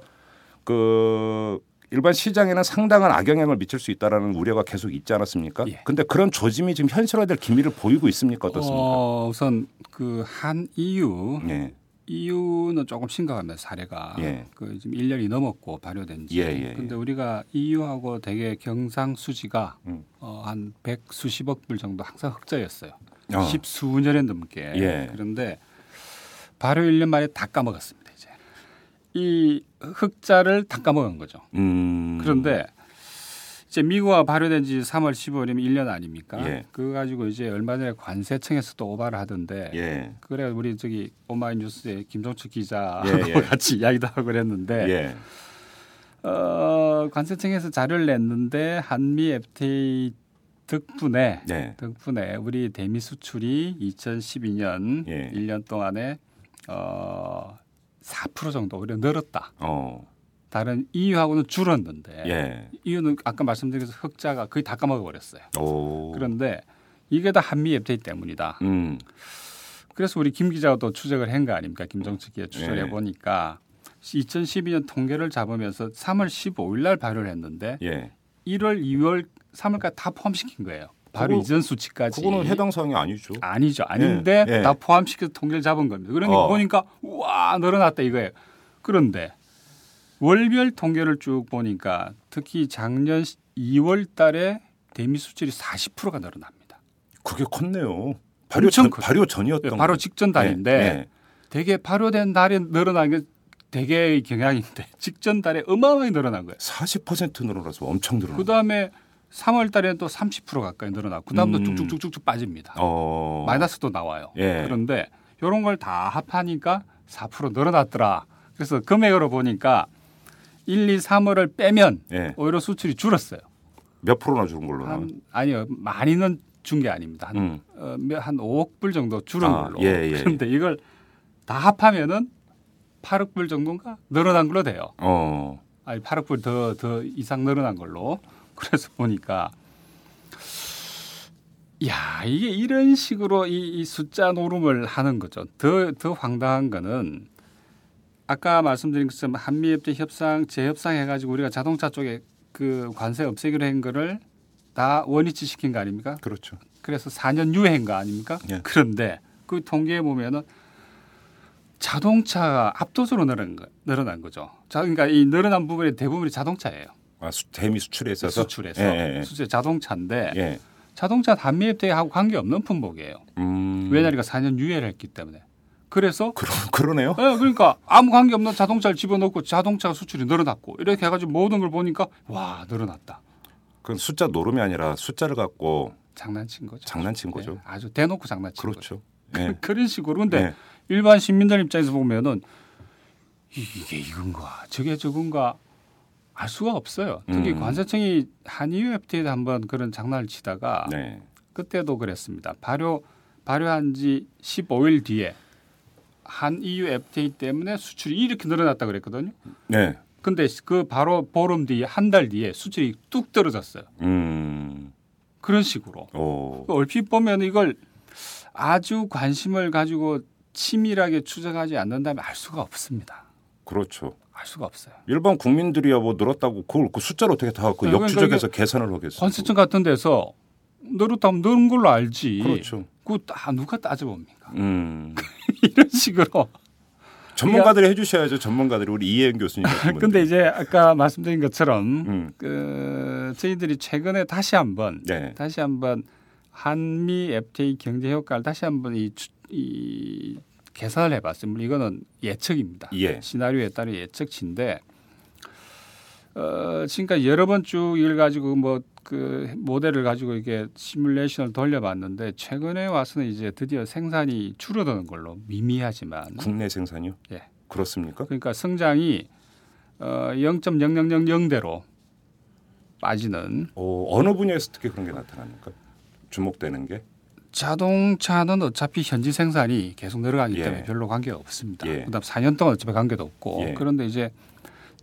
그 일반 시장에는 상당한 악영향을 미칠 수 있다라는 우려가 계속 있지 않았습니까? 예. 근데 그런 조짐이 지금 현실화될 기미를 보이고 있습니까? 어떻습니까? 어, 우선 그 한 EU 예. EU는 조금 심각합니다 사례가 예. 그 지금 1년이 넘었고 발효된 지. 예, 예, 예. 근데 우리가 EU하고 되게 경상 수지가 음. 어, 한 백수십억 불 정도 항상 흑자였어요. 어. 십수년에 넘게. 예. 그런데 발효 1년 만에 다 까먹었습니다 이 흑자를 닦아먹은 거죠. 음. 그런데 이제 미국화 발효된 지 3월 15일이면 1년 아닙니까? 예. 그거 가지고 이제 얼마 전에 관세청에서도 오바를 하던데 예. 그래 우리 저기 오마이뉴스의 김종철 기자하고 예, 예. 같이 이야기도 하고 그랬는데 예. 어, 관세청에서 자료를 냈는데 한미 FTA 덕분에 네. 덕분에 우리 대미 수출이 2012년 예. 1년 동안에 어, 4% 정도 오히려 늘었다. 어. 다른 EU하고는 줄었는데 예. EU는 아까 말씀드린 흑자가 거의 다 까먹어 버렸어요. 오. 그런데 이게 다 한미 FTA 때문이다. 음. 그래서 우리 김 기자가 또 추적을 한 거 아닙니까? 김정치 기자 추적을 예. 해보니까 2012년 통계를 잡으면서 3월 15일 날 발효를 했는데 예. 1월, 2월, 3월까지 다 포함시킨 거예요. 바로 이전 수치까지. 그거는 해당 사항이 아니죠. 아니죠. 아닌데 예, 예. 다 포함시켜서 통계를 잡은 겁니다. 그러니까 어. 보니까 와 늘어났다 이거예요. 그런데 월별 통계를 쭉 보니까 특히 작년 2월 달에 대미 수출이 40%가 늘어납니다. 그게 컸네요. 발효 전, 컸죠. 발효 전이었던 바로 거. 직전 달인데 예, 되게 발효된 달에 늘어난 게 대개의 경향인데 직전 달에 어마어마하게 늘어난 거예요. 40% 늘어나서 엄청 늘어나. 그 다음에 3월 달에는 또 30% 가까이 늘어나고 그 다음도 음. 쭉쭉쭉쭉 빠집니다. 어. 마이너스도 나와요. 예. 그런데 이런 걸 다 합하니까 4% 늘어났더라. 그래서 금액으로 보니까 1, 2, 3월을 빼면 예. 오히려 수출이 줄었어요. 몇 프로나 줄은 걸로 나. 한 아니요 많이는 준 게 아닙니다. 한, 음. 어, 몇- 한 5억 불 정도 줄은 아, 걸로. 예, 예. 그런데 이걸 다 합하면은 8억 불 정도인가 늘어난 걸로 돼요. 어. 아니 8억 불더더 이상 늘어난 걸로. 그래서 보니까 야 이게 이런 식으로 이, 이 숫자 노름을 하는 거죠. 더 더 황당한 거는 아까 말씀드린 것처럼 한미협대 협상 재협상 해가지고 우리가 자동차 쪽에 그 관세 없애기로 한 거를 다 원위치 시킨 거 아닙니까? 그렇죠. 그래서 4년 유예한 거 아닙니까? 예. 그런데 그 통계에 보면은 자동차가 압도적으로 늘어난, 거, 늘어난 거죠. 자, 그러니까 이 늘어난 부분의 대부분이 자동차예요. 아, 수, 대미 수출에 있어서 수출에서 예, 예, 수출 자동차인데 예. 예. 자동차 한미 FTA하고 관계 없는 품목이에요. 음. 왜냐니까 4년 유예를 했기 때문에. 그래서 그러, 그러네요. 예, 그러니까 아무 관계 없는 자동차를 집어넣고 자동차 수출이 늘어났고 이렇게 해가지고 모든 걸 보니까 와 늘어났다. 그건 숫자 노름이 아니라 숫자를 갖고 장난친 거죠. 장난친 거죠. 예, 아주 대놓고 장난친 거죠. 그렇죠. 예. 그런 식으로 근데 예. 일반 시민들 입장에서 보면은 이- 이게 이건가 저게 저건가 알 수가 없어요. 특히 음. 관세청이 한EU FTA에 한번 그런 장난을 치다가 네. 그때도 그랬습니다. 발효 발효한 지 15일 뒤에 한 EU FTA 때문에 수출이 이렇게 늘어났다 그랬거든요. 네. 근데 그 바로 보름 뒤에 한 달 뒤에 수출이 뚝 떨어졌어요. 음. 그런 식으로. 오. 얼핏 보면 이걸 아주 관심을 가지고 치밀하게 추적하지 않는다면 알 수가 없습니다. 그렇죠. 알 수가 없어요. 일반 국민들이야 뭐 늘었다고 그걸 그 숫자로 어떻게 다그 네, 그러니까 역추적해서 계산을 하겠어요. 관세청 같은 데서 늘었다면 늘은 걸로 알지. 그렇죠. 그거 다 누가 따져봅니까? 음. 이런 식으로. 전문가들이 해주셔야죠. 전문가들이 우리 이혜영 교수님. 같은 분들. 근데 이제 아까 말씀드린 것처럼 음. 그 저희들이 최근에 다시 한번 네. 다시 한번 한미 FTA 경제 효과를 다시 한번 이, 추- 이 계산을. 물론 이거는 예측입니다. 예. 시나리오에 따른 예측치인데 어, 지금까지 여러 번 쭉 이걸 가지고 뭐 그 모델을 가지고 이게 시뮬레이션을 돌려봤는데 최근에 와서는 이제 드디어 생산이 줄어드는 걸로 미미하지만 국내 생산이요? 예. 그렇습니까? 그러니까 성장이 어 0.0000대로 빠지는 어, 어느 분야에서 특히 그런 게 나타납니까? 주목되는 게? 자동차는 어차피 현지 생산이 계속 늘어가기 예. 때문에 별로 관계가 없습니다. 예. 그다음 4년 동안 어차피 관계도 없고 예. 그런데 이제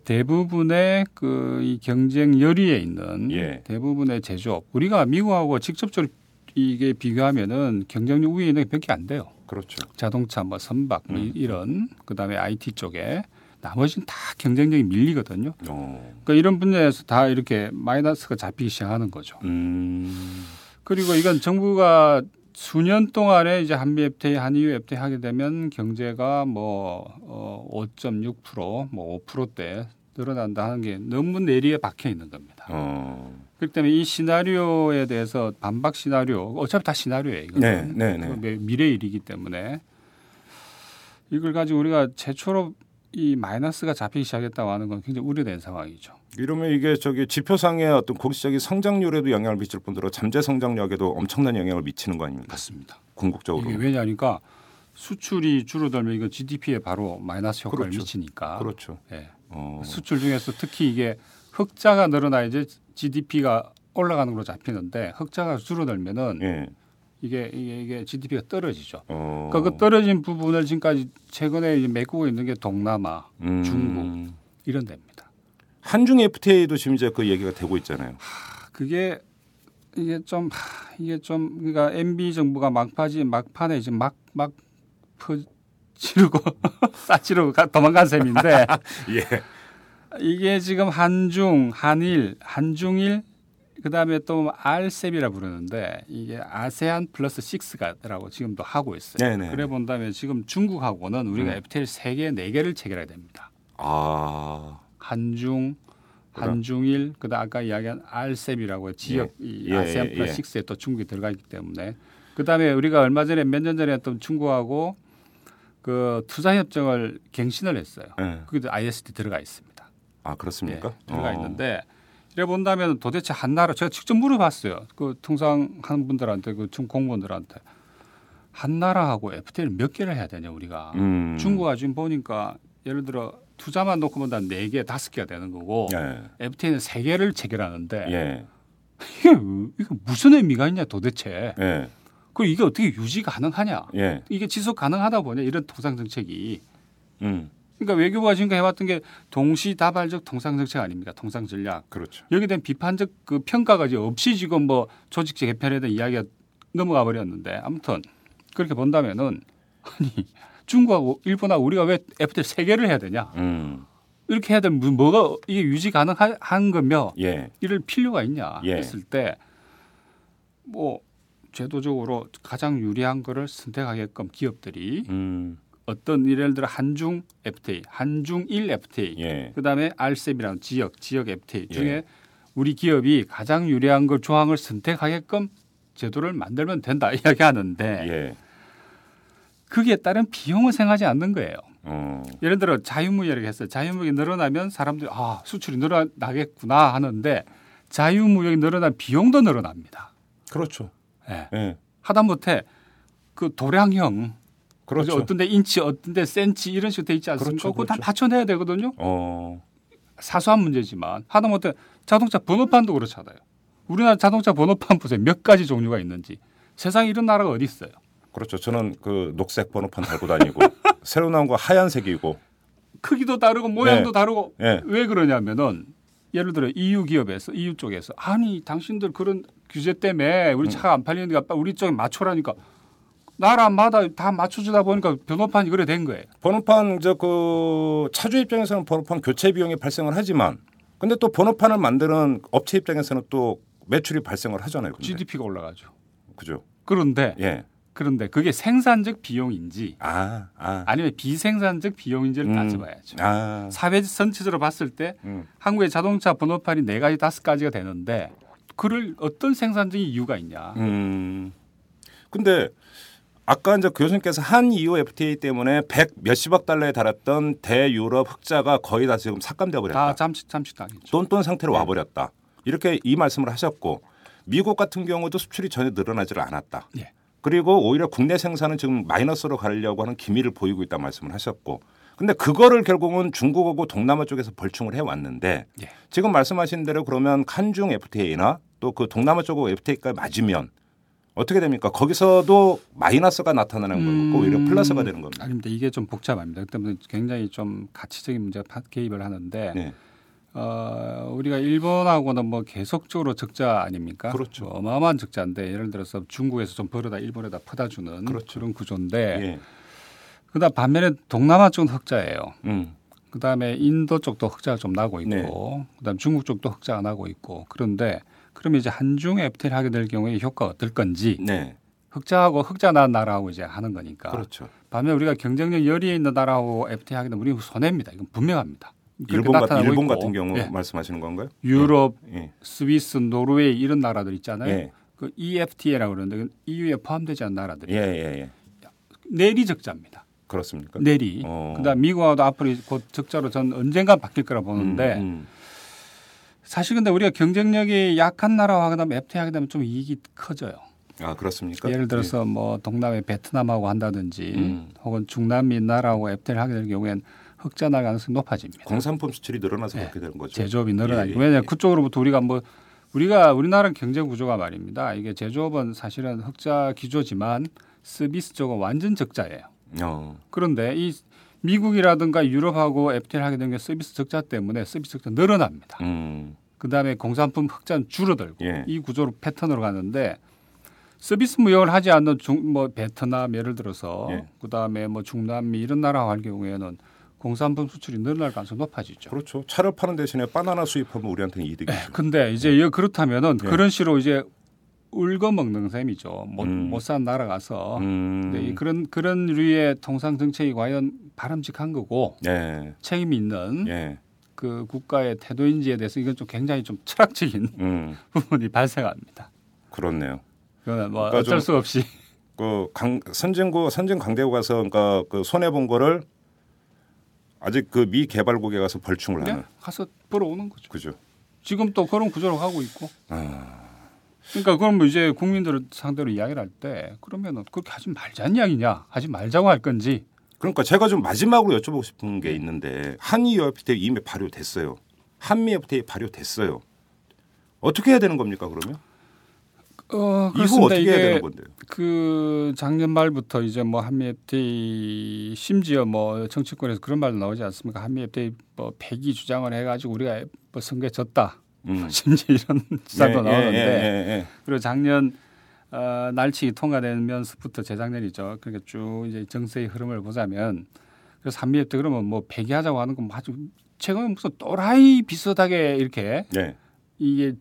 대부분의 그 이 경쟁 열의에 있는 예. 대부분의 제조업 우리가 미국하고 직접적으로 이게 비교하면은 경쟁력 우위에 있는 게몇개안 돼요. 그렇죠. 자동차 뭐 선박 뭐 음. 이런 그다음에 IT 쪽에 나머지는 다 경쟁력이 밀리거든요. 어. 그러니까 이런 분야에서 다 이렇게 마이너스가 잡히기 시작하는 거죠. 음. 그리고 이건 정부가 수년 동안에 이제 한미 FTA, 한EU FTA 하게 되면 경제가 뭐 어, 5.6%, 뭐 5%대 늘어난다 하는 게 너무 내리에 박혀 있는 겁니다. 어. 그렇기 때문에 이 시나리오에 대해서 반박 시나리오 어차피 다 시나리오예요. 이거는. 네, 네, 네. 미래 일이기 때문에 이걸 가지고 우리가 최초로 이 마이너스가 잡히기 시작했다고 하는 건 굉장히 우려된 상황이죠. 이러면 이게 저기 지표상의 어떤 공시적인 성장률에도 영향을 미칠 뿐더러 잠재 성장력에도 엄청난 영향을 미치는 거 아닙니까? 맞습니다. 궁극적으로. 이게 왜냐니까 수출이 줄어들면 이거 GDP에 바로 마이너스 효과를 그렇죠. 미치니까. 그렇죠. 예. 어. 수출 중에서 특히 이게 흑자가 늘어나 이제 GDP가 올라가는 걸로 잡히는데 흑자가 줄어들면은 예. 이게 이게 이게 GDP가 떨어지죠. 어. 그러니까 그 떨어진 부분을 지금까지 최근에 이제 메꾸고 있는 게 동남아, 음. 중국 이런 데입니다. 한중 FTA도 지금 이제 그 얘기가 되고 있잖아요. 그게 이게 좀 하, 이게 좀 그러니까 MB 정부가 막파지 막판에 이제 막막 퍼지르고 싸지르고 가- 도망간 셈인데 예. 이게 지금 한중, 한일, 한중일 그다음에 또 RCEP이라 부르는데 이게 아세안 플러스 6가라고 지금도 하고 있어요. 네네. 그래 본다면 지금 중국하고는 우리가 음. FTA 3개, 4개를 체결해야 됩니다. 아. 한중, 그럼. 한중일, 그다음 아까 이야기한 RCEP이라고 지역 이 예, 아세안 예, 플러스 예. 6에 또 중국이 들어가 있기 때문에 그다음에 우리가 얼마 전에 몇 년 전에 했던 중국하고 그 투자 협정을 갱신을 했어요. 예. 그게도 ISD 들어가 있습니다. 아 그렇습니까? 예, 들어가 어. 있는데 이래 본다면 도대체 한 나라 제가 직접 물어봤어요. 그 통상 하는 분들한테 그중 공무원들한테 한 나라하고 FTA를 몇 개를 해야 되냐 우리가 음. 중국가 지금 보니까 예를 들어 투자만 놓고 보면 네 개, 다섯 개가 되는 거고 예. FTA는 세 개를 체결하는데 예. 이게, 이게 무슨 의미가 있냐 도대체 예. 그리고 이게 어떻게 유지 가능하냐 예. 이게 지속 가능하다 보냐 이런 통상 정책이 음. 그러니까 외교부가 지금까지 해왔던 게 동시다발적 통상 정책 아닙니까 통상 전략 그렇죠. 여기에 대한 비판적 그 평가가 이제 없이 지금 뭐 조직적 개편에 대한 이야기가 넘어가 버렸는데 아무튼 그렇게 본다면은 아니 중국하고 일본하고 우리가 왜 FTA 세 개를 해야 되냐 음. 이렇게 해야 되면 뭐- 뭐가 이게 유지 가능한 거며 예. 이럴 필요가 있냐 예. 했을 때 뭐 제도적으로 가장 유리한 거를 선택하게끔 기업들이 음. 어떤 예를 들어 한중 FTA, 한중일 FTA, 예. 그다음에 RCEP이라는 지역 지역 FTA 중에 예. 우리 기업이 가장 유리한 걸 조항을 선택하게끔 제도를 만들면 된다 이야기하는데 예. 거기에 따른 비용을 생각하지 않는 거예요. 어. 예를 들어 자유무역이라고 했어요. 자유무역이 늘어나면 사람들이 아 수출이 늘어나겠구나 하는데 자유무역이 늘어나면 비용도 늘어납니다. 그렇죠. 예. 예. 하다못해 그 도량형 그렇죠. 어떤 데 인치 어떤 데 센치 이런 식으로 돼 있지 않습니까? 그렇죠, 그거 다 그렇죠. 맞춰내야 되거든요. 어. 사소한 문제지만 하다못해 자동차 번호판도 그렇잖아요. 우리나라 자동차 번호판 보세요. 몇 가지 종류가 있는지. 세상에 이런 나라가 어디 있어요? 그렇죠. 저는 그 녹색 번호판 달고 다니고 새로 나온 거 하얀색이고. 크기도 다르고 모양도 네. 다르고 예. 왜 그러냐면은 예를 들어 EU 기업에서 EU 쪽에서 아니 당신들 그런 규제 때문에 우리 차가 안 팔리니까 우리 쪽에 맞춰라니까 나라마다 다 맞춰주다 보니까 번호판이 그래 된 거예요. 번호판 저 그 차주 입장에서는 번호판 교체 비용이 발생을 하지만 근데 또 번호판을 만드는 업체 입장에서는 또 매출이 발생을 하잖아요. 근데. GDP가 올라가죠. 그죠? 그런데 예. 그런데 그게 생산적 비용인지 아, 아. 아니면 비생산적 비용인지를 음. 따져봐야죠. 아. 사회 전체적으로 봤을 때 음. 한국의 자동차 번호판이 네 가지 다섯 가지가 되는데 그를 어떤 생산적인 이유가 있냐? 음. 근데 아까 이제 교수님께서 한 EU FTA 때문에 100 몇십억 달러에 달했던 대유럽 흑자가 거의 다 지금 삭감돼 버렸다. 다 잠시 잠시 당했죠. 똔똔 상태로 와 버렸다. 이렇게 이 말씀을 하셨고 미국 같은 경우도 수출이 전혀 늘어나지를 않았다. 예. 그리고 오히려 국내 생산은 지금 마이너스로 가려고 하는 기미를 보이고 있다 말씀을 하셨고 근데 그거를 결국은 중국하고 동남아 쪽에서 벌충을 해왔는데 예. 지금 말씀하신 대로 그러면 한중 FTA나 또 그 동남아 쪽하고 FTA가 맞으면 어떻게 됩니까? 거기서도 마이너스가 나타나는 거고 오히려 플러스가 되는 겁니다. 아닙니다. 이게 좀 복잡합니다. 그 때문에 굉장히 좀 가치적인 문제가 파- 개입을 하는데 네. 어, 우리가 일본하고는 뭐 계속적으로 적자 아닙니까? 그렇죠. 뭐 어마어마한 적자인데 예를 들어서 중국에서 좀 벌어다 일본에다 퍼다 주는 그렇죠. 런 구조인데 예. 그다음 반면에 동남아 쪽은 흑자예요. 음. 그다음에 인도 쪽도 흑자가 좀 나고 있고 네. 그다음 중국 쪽도 흑자가 나고 있고 그런데 그러면 이제 한중 FTA를 하게 될 경우에 효과가 어떨 건지 네. 흑자하고 흑자 난 나라하고 이제 하는 거니까 그렇죠. 반면 우리가 경쟁력 열의에 있는 나라하고 FTA 하게 되면 우리는 손해입니다. 이건 분명합니다. 일본, 같, 일본. 같은 경우 예. 말씀하시는 건가요? 유럽, 예. 스위스, 노르웨이 이런 나라들 있잖아요. 예. 그 EFTA라고 그러는데 EU에 포함되지 않은 나라들이 예, 예, 예. 내리 적자입니다. 그렇습니까? 내리. 어. 그다음 미국하고도 앞으로 곧 적자로 전 언젠가 바뀔 거라 보는데 음, 음. 사실 근데 우리가 경쟁력이 약한 나라와 그다음 FTA 하게 되면 좀 이익이 커져요. 아 그렇습니까? 예를 들어서 뭐 동남아 베트남하고 한다든지 음. 혹은 중남미 나라하고 FTA를 하게 될 경우에는 흑자 날 가능성이 높아집니다. 예. 공산품 수출이 늘어나서 네. 그렇게 되는 거죠. 제조업이 늘어나니까 예, 예, 왜냐하면 예. 그쪽으로부터 우리가 뭐 우리가 우리나라 경제 구조가 말입니다. 이게 제조업은 사실은 흑자 기조지만 서비스 쪽은 완전 적자예요. 어. 그런데 이 미국이라든가 유럽하고 FTA를 하게 된 게 서비스 적자 때문에 서비스 적자 늘어납니다. 음. 그다음에 공산품 흑자는 줄어들고 예. 이 구조로 패턴으로 가는데 서비스 무역을 하지 않는 중, 뭐 베트남 예를 들어서 예. 그다음에 뭐 중남미 이런 나라 할 경우에는 공산품 수출이 늘어날 가능성이 높아지죠. 그렇죠. 차를 파는 대신에 바나나 수입하면 우리한테는 이득이죠. 근데 이제 이 그렇다면은 예. 그런 식으로 이제 울거 먹는 셈이죠. 못, 음. 못 사는 나라 가서. 음. 근데 이 그런 그런 류의 통상 정책이 과연 바람직한 거고 예. 책임 있는 예. 그 국가의 태도인지에 대해서 이건 좀 굉장히 좀 철학적인 음. 부분이 발생합니다. 그렇네요. 그건 뭐 그러니까 어쩔 좀- 수 없이 그 강, 선진국 선진 강대국 가서 그러니까 그 손해 본 거를 아직 그 미 개발국에 가서 벌충을 하는 그냥 가서 벌어오는 거죠. 그죠. 지금 또 그런 구조로 가고 있고. 아, 그러니까 그럼 뭐 이제 국민들을 상대로 이야기를 할 때 그러면은 그렇게 하지 말자는 이야기냐, 하지 말자고 할 건지 그러니까 제가 좀 마지막으로 여쭤보고 싶은 게 있는데 한미 FTA 이미 발효됐어요. 한미 FTA 발효됐어요. 어떻게 해야 되는 겁니까 그러면? 어, 이후 어떻게 해야 되는 건데요? 그 작년 말부터 이제 뭐 한미 FTA 심지어 뭐 정치권에서 그런 말도 나오지 않습니까? 한미 FTA 뭐 폐기 주장을 해가지고 우리가 뭐 선거에 졌다. 음. 심지어 이런 기사도 예, 나오는데 예, 예, 예. 그리고 작년 어, 날치기 통과되면서부터 재작년이죠. 그러니까 쭉 이제 정세의 흐름을 보자면 그래서 한미 FTA 그러면 뭐 폐기하자고 하는 건 아주 최근에 무슨 또라이 비슷하게 이렇게 예. 이게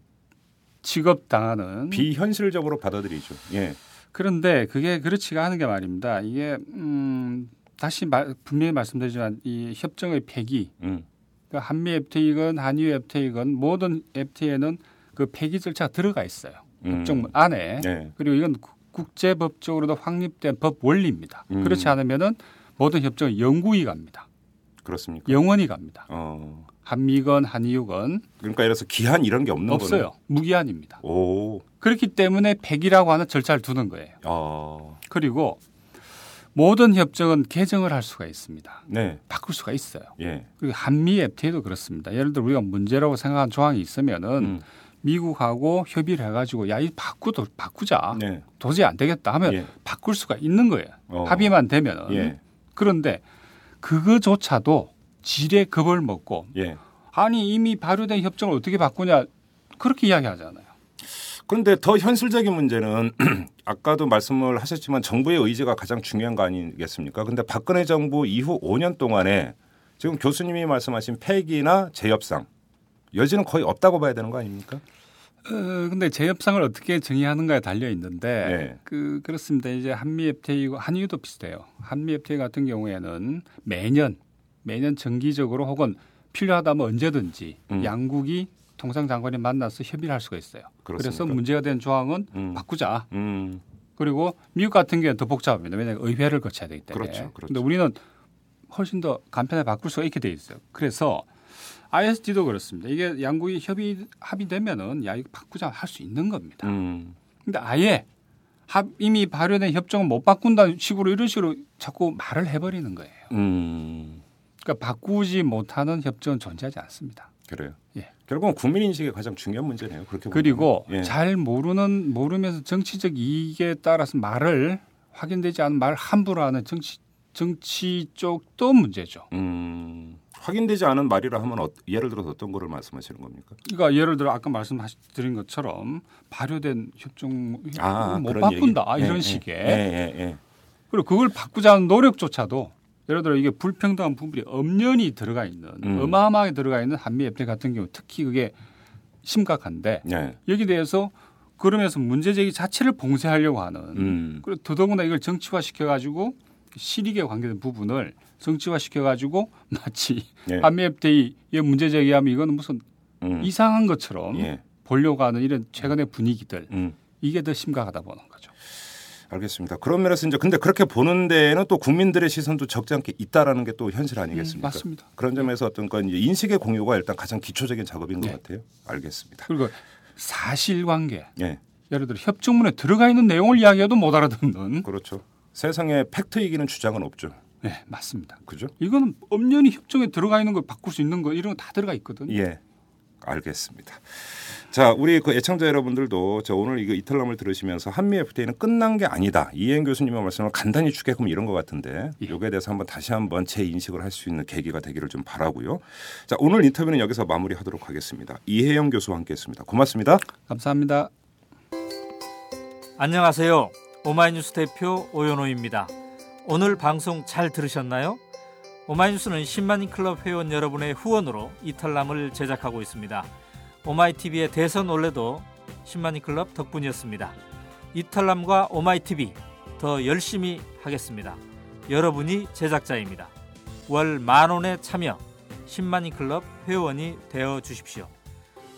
취급당하는 비현실적으로 받아들이죠. 예. 그런데 그게 그렇지가 않은 게 말입니다. 이게 음 다시 말, 분명히 말씀드리지만 이 협정의 폐기, 음. 그러니까 한미 FTA건 한유 FTA건 모든 FTA에는 그 폐기 절차가 들어가 있어요. 음. 협정 안에. 예. 그리고 이건 국- 국제법적으로도 확립된 법 원리입니다. 음. 그렇지 않으면은 모든 협정은 영구히 갑니다. 그렇습니까? 영원히 갑니다. 어. 한미건 한이유건 그러니까 예를 들어서 기한 이런 게 없는 없어요. 무기한입니다. 거는. 오. 그렇기 때문에 폐기라고 하는 절차를 두는 거예요. 어. 그리고 모든 협정은 개정을 할 수가 있습니다. 네. 바꿀 수가 있어요. 예. 그리고 한미 FTA도 그렇습니다. 예를 들어 우리가 문제라고 생각한 조항이 있으면은 음. 미국하고 협의를 해가지고 야 이 바꾸도 바꾸자 네. 도저히 안 되겠다 하면 예. 바꿀 수가 있는 거예요. 어. 합의만 되면은 예. 그런데 그거조차도 지레 겁을 먹고 예. 아니 이미 발효된 협정을 어떻게 바꾸냐 그렇게 이야기하잖아요. 그런데 더 현실적인 문제는 아까도 말씀을 하셨지만 정부의 의지가 가장 중요한 거 아니겠습니까? 근데 박근혜 정부 이후 5년 동안에 지금 교수님이 말씀하신 폐기나 재협상 여지는 거의 없다고 봐야 되는 거 아닙니까? 어, 근데 재협상을 어떻게 정의하는가에 달려 있는데 네. 그 그렇습니다. 이제 한미 FTA고 한유도 비슷해요. 한미 FTA 같은 경우에는 매년 매년 정기적으로 혹은 필요하다면 언제든지 음. 양국이 통상장관이 만나서 협의를 할 수가 있어요. 그래서 그렇습니까? 문제가 된 조항은 음. 바꾸자. 음. 그리고 미국 같은 경우는 더 복잡합니다. 왜냐하면 의회를 거쳐야 되기 때문에. 그렇죠, 그렇죠. 근데 우리는 훨씬 더 간편하게 바꿀 수가 있게 돼 있어요. 그래서 ISD도 그렇습니다. 이게 양국이 협의 합의되면은 야 이거 바꾸자 할 수 있는 겁니다. 음. 근데 아예 합, 이미 발효된 협정은 못 바꾼다는 식으로 이런 식으로 자꾸 말을 해버리는 거예요. 음. 그러니까 바꾸지 못하는 협정은 존재하지 않습니다. 그래요. 예. 결국은 국민 인식이 가장 중요한 문제네요. 그렇게. 그리고 예. 잘 모르는 모르면서 정치적 이익에 따라서 말을 확인되지 않은 말 함부로 하는 정치 정치 쪽도 문제죠. 음. 확인되지 않은 말이라 하면 어, 예를 들어서 어떤 거를 말씀하시는 겁니까? 그러니까 예를 들어 아까 말씀드린 것처럼 발효된 협정 못 그런 바꾼다 얘기. 이런 예, 식의 예, 예, 예. 그리고 그걸 바꾸자는 노력조차도 예를 들어 이게 불평등한 부분이 엄연히 들어가 있는 음. 어마어마하게 들어가 있는 한미 FTA 같은 경우 특히 그게 심각한데 예. 여기 대해서 그러면서 문제 제기 자체를 봉쇄하려고 하는 음. 그리고 더더구나 이걸 정치화 시켜 가지고 실익에 관계된 부분을 정치화 시켜 가지고 마치 예. 한미 FTA의 문제 제기하면 이거는 무슨 음. 이상한 것처럼 예. 보려고 하는 이런 최근의 분위기들 음. 이게 더 심각하다 보는. 알겠습니다. 그런 면에서 이제 근데 그렇게 보는 데에는 또 국민들의 시선도 적지 않게 있다라는 게 또 현실 아니겠습니까? 음, 맞습니다. 그런 점에서 어떤 건 이제 인식의 공유가 일단 가장 기초적인 작업인 것 네. 같아요. 알겠습니다. 그리고 사실관계 예, 예를 들어 협정문에 들어가 있는 내용을 이야기해도 못 알아듣는 그렇죠. 세상에 팩트 이기는 주장은 없죠. 네 맞습니다. 그죠? 이거는 엄연히 협정에 들어가 있는 걸 바꿀 수 있는 거 이런 거 다 들어가 있거든요. 예, 알겠습니다. 자, 우리 그 애청자 여러분들도 저 오늘 이거 이탈람을 들으시면서 한미 FTA는 끝난 게 아니다. 이행 교수님의 말씀을 간단히 추격하면 이런 것 같은데 예. 요거에 대해서 한번 다시 한번 재인식을 할 수 있는 계기가 되기를 좀 바라고요. 자, 오늘 인터뷰는 여기서 마무리하도록 하겠습니다. 이혜영 교수와 함께했습니다. 고맙습니다. 감사합니다. 안녕하세요. 오마이뉴스 대표 오연호입니다. 오늘 방송 잘 들으셨나요? 오마이뉴스는 10만인 클럽 회원 여러분의 후원으로 이털남을 제작하고 있습니다. 오마이TV의 대선 올레도 10만인 클럽 덕분이었습니다. 이털남과 오마이TV 더 열심히 하겠습니다. 여러분이 제작자입니다. 월 만원의 참여 10만인 클럽 회원이 되어 주십시오.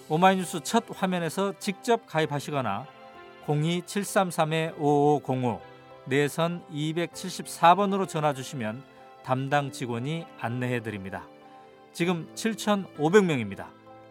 오마이뉴스 첫 화면에서 직접 가입하시거나 02-733-5505 내선 274번으로 전화 주시면 담당 직원이 안내해 드립니다. 지금 7,500명입니다.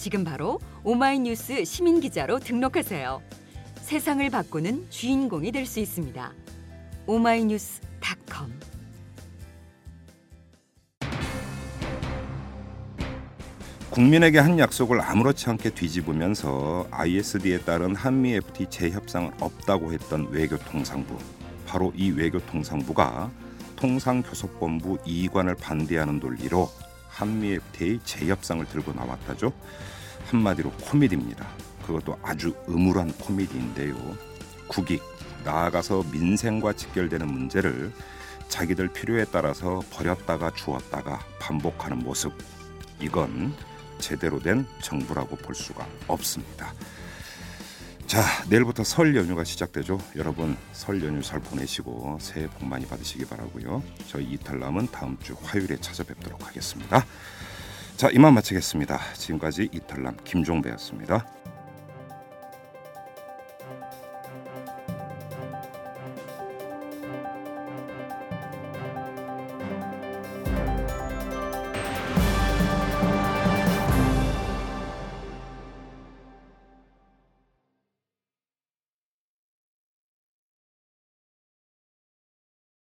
지금 바로 오마이뉴스 시민 기자로 등록하세요. 세상을 바꾸는 주인공이 될 수 있습니다. 오마이뉴스닷컴 국민에게 한 약속을 아무렇지 않게 뒤집으면서 ISD에 따른 한미 FT 재협상은 없다고 했던 외교통상부. 바로 이 외교통상부가 통상교섭본부 이관을 반대하는 논리로 한미 FTA 재협상을 들고 나왔다죠. 한마디로 코미디입니다. 그것도 아주 음울한 코미디인데요. 국익 나아가서 민생과 직결되는 문제를 자기들 필요에 따라서 버렸다가 주었다가 반복하는 모습. 이건 제대로 된 정부라고 볼 수가 없습니다. 자, 내일부터 설 연휴가 시작되죠. 여러분 설 연휴 잘 보내시고 새해 복 많이 받으시기 바라고요. 저희 이탈남은 다음 주 화요일에 찾아뵙도록 하겠습니다. 자, 이만 마치겠습니다. 지금까지 이탈남 김종배였습니다.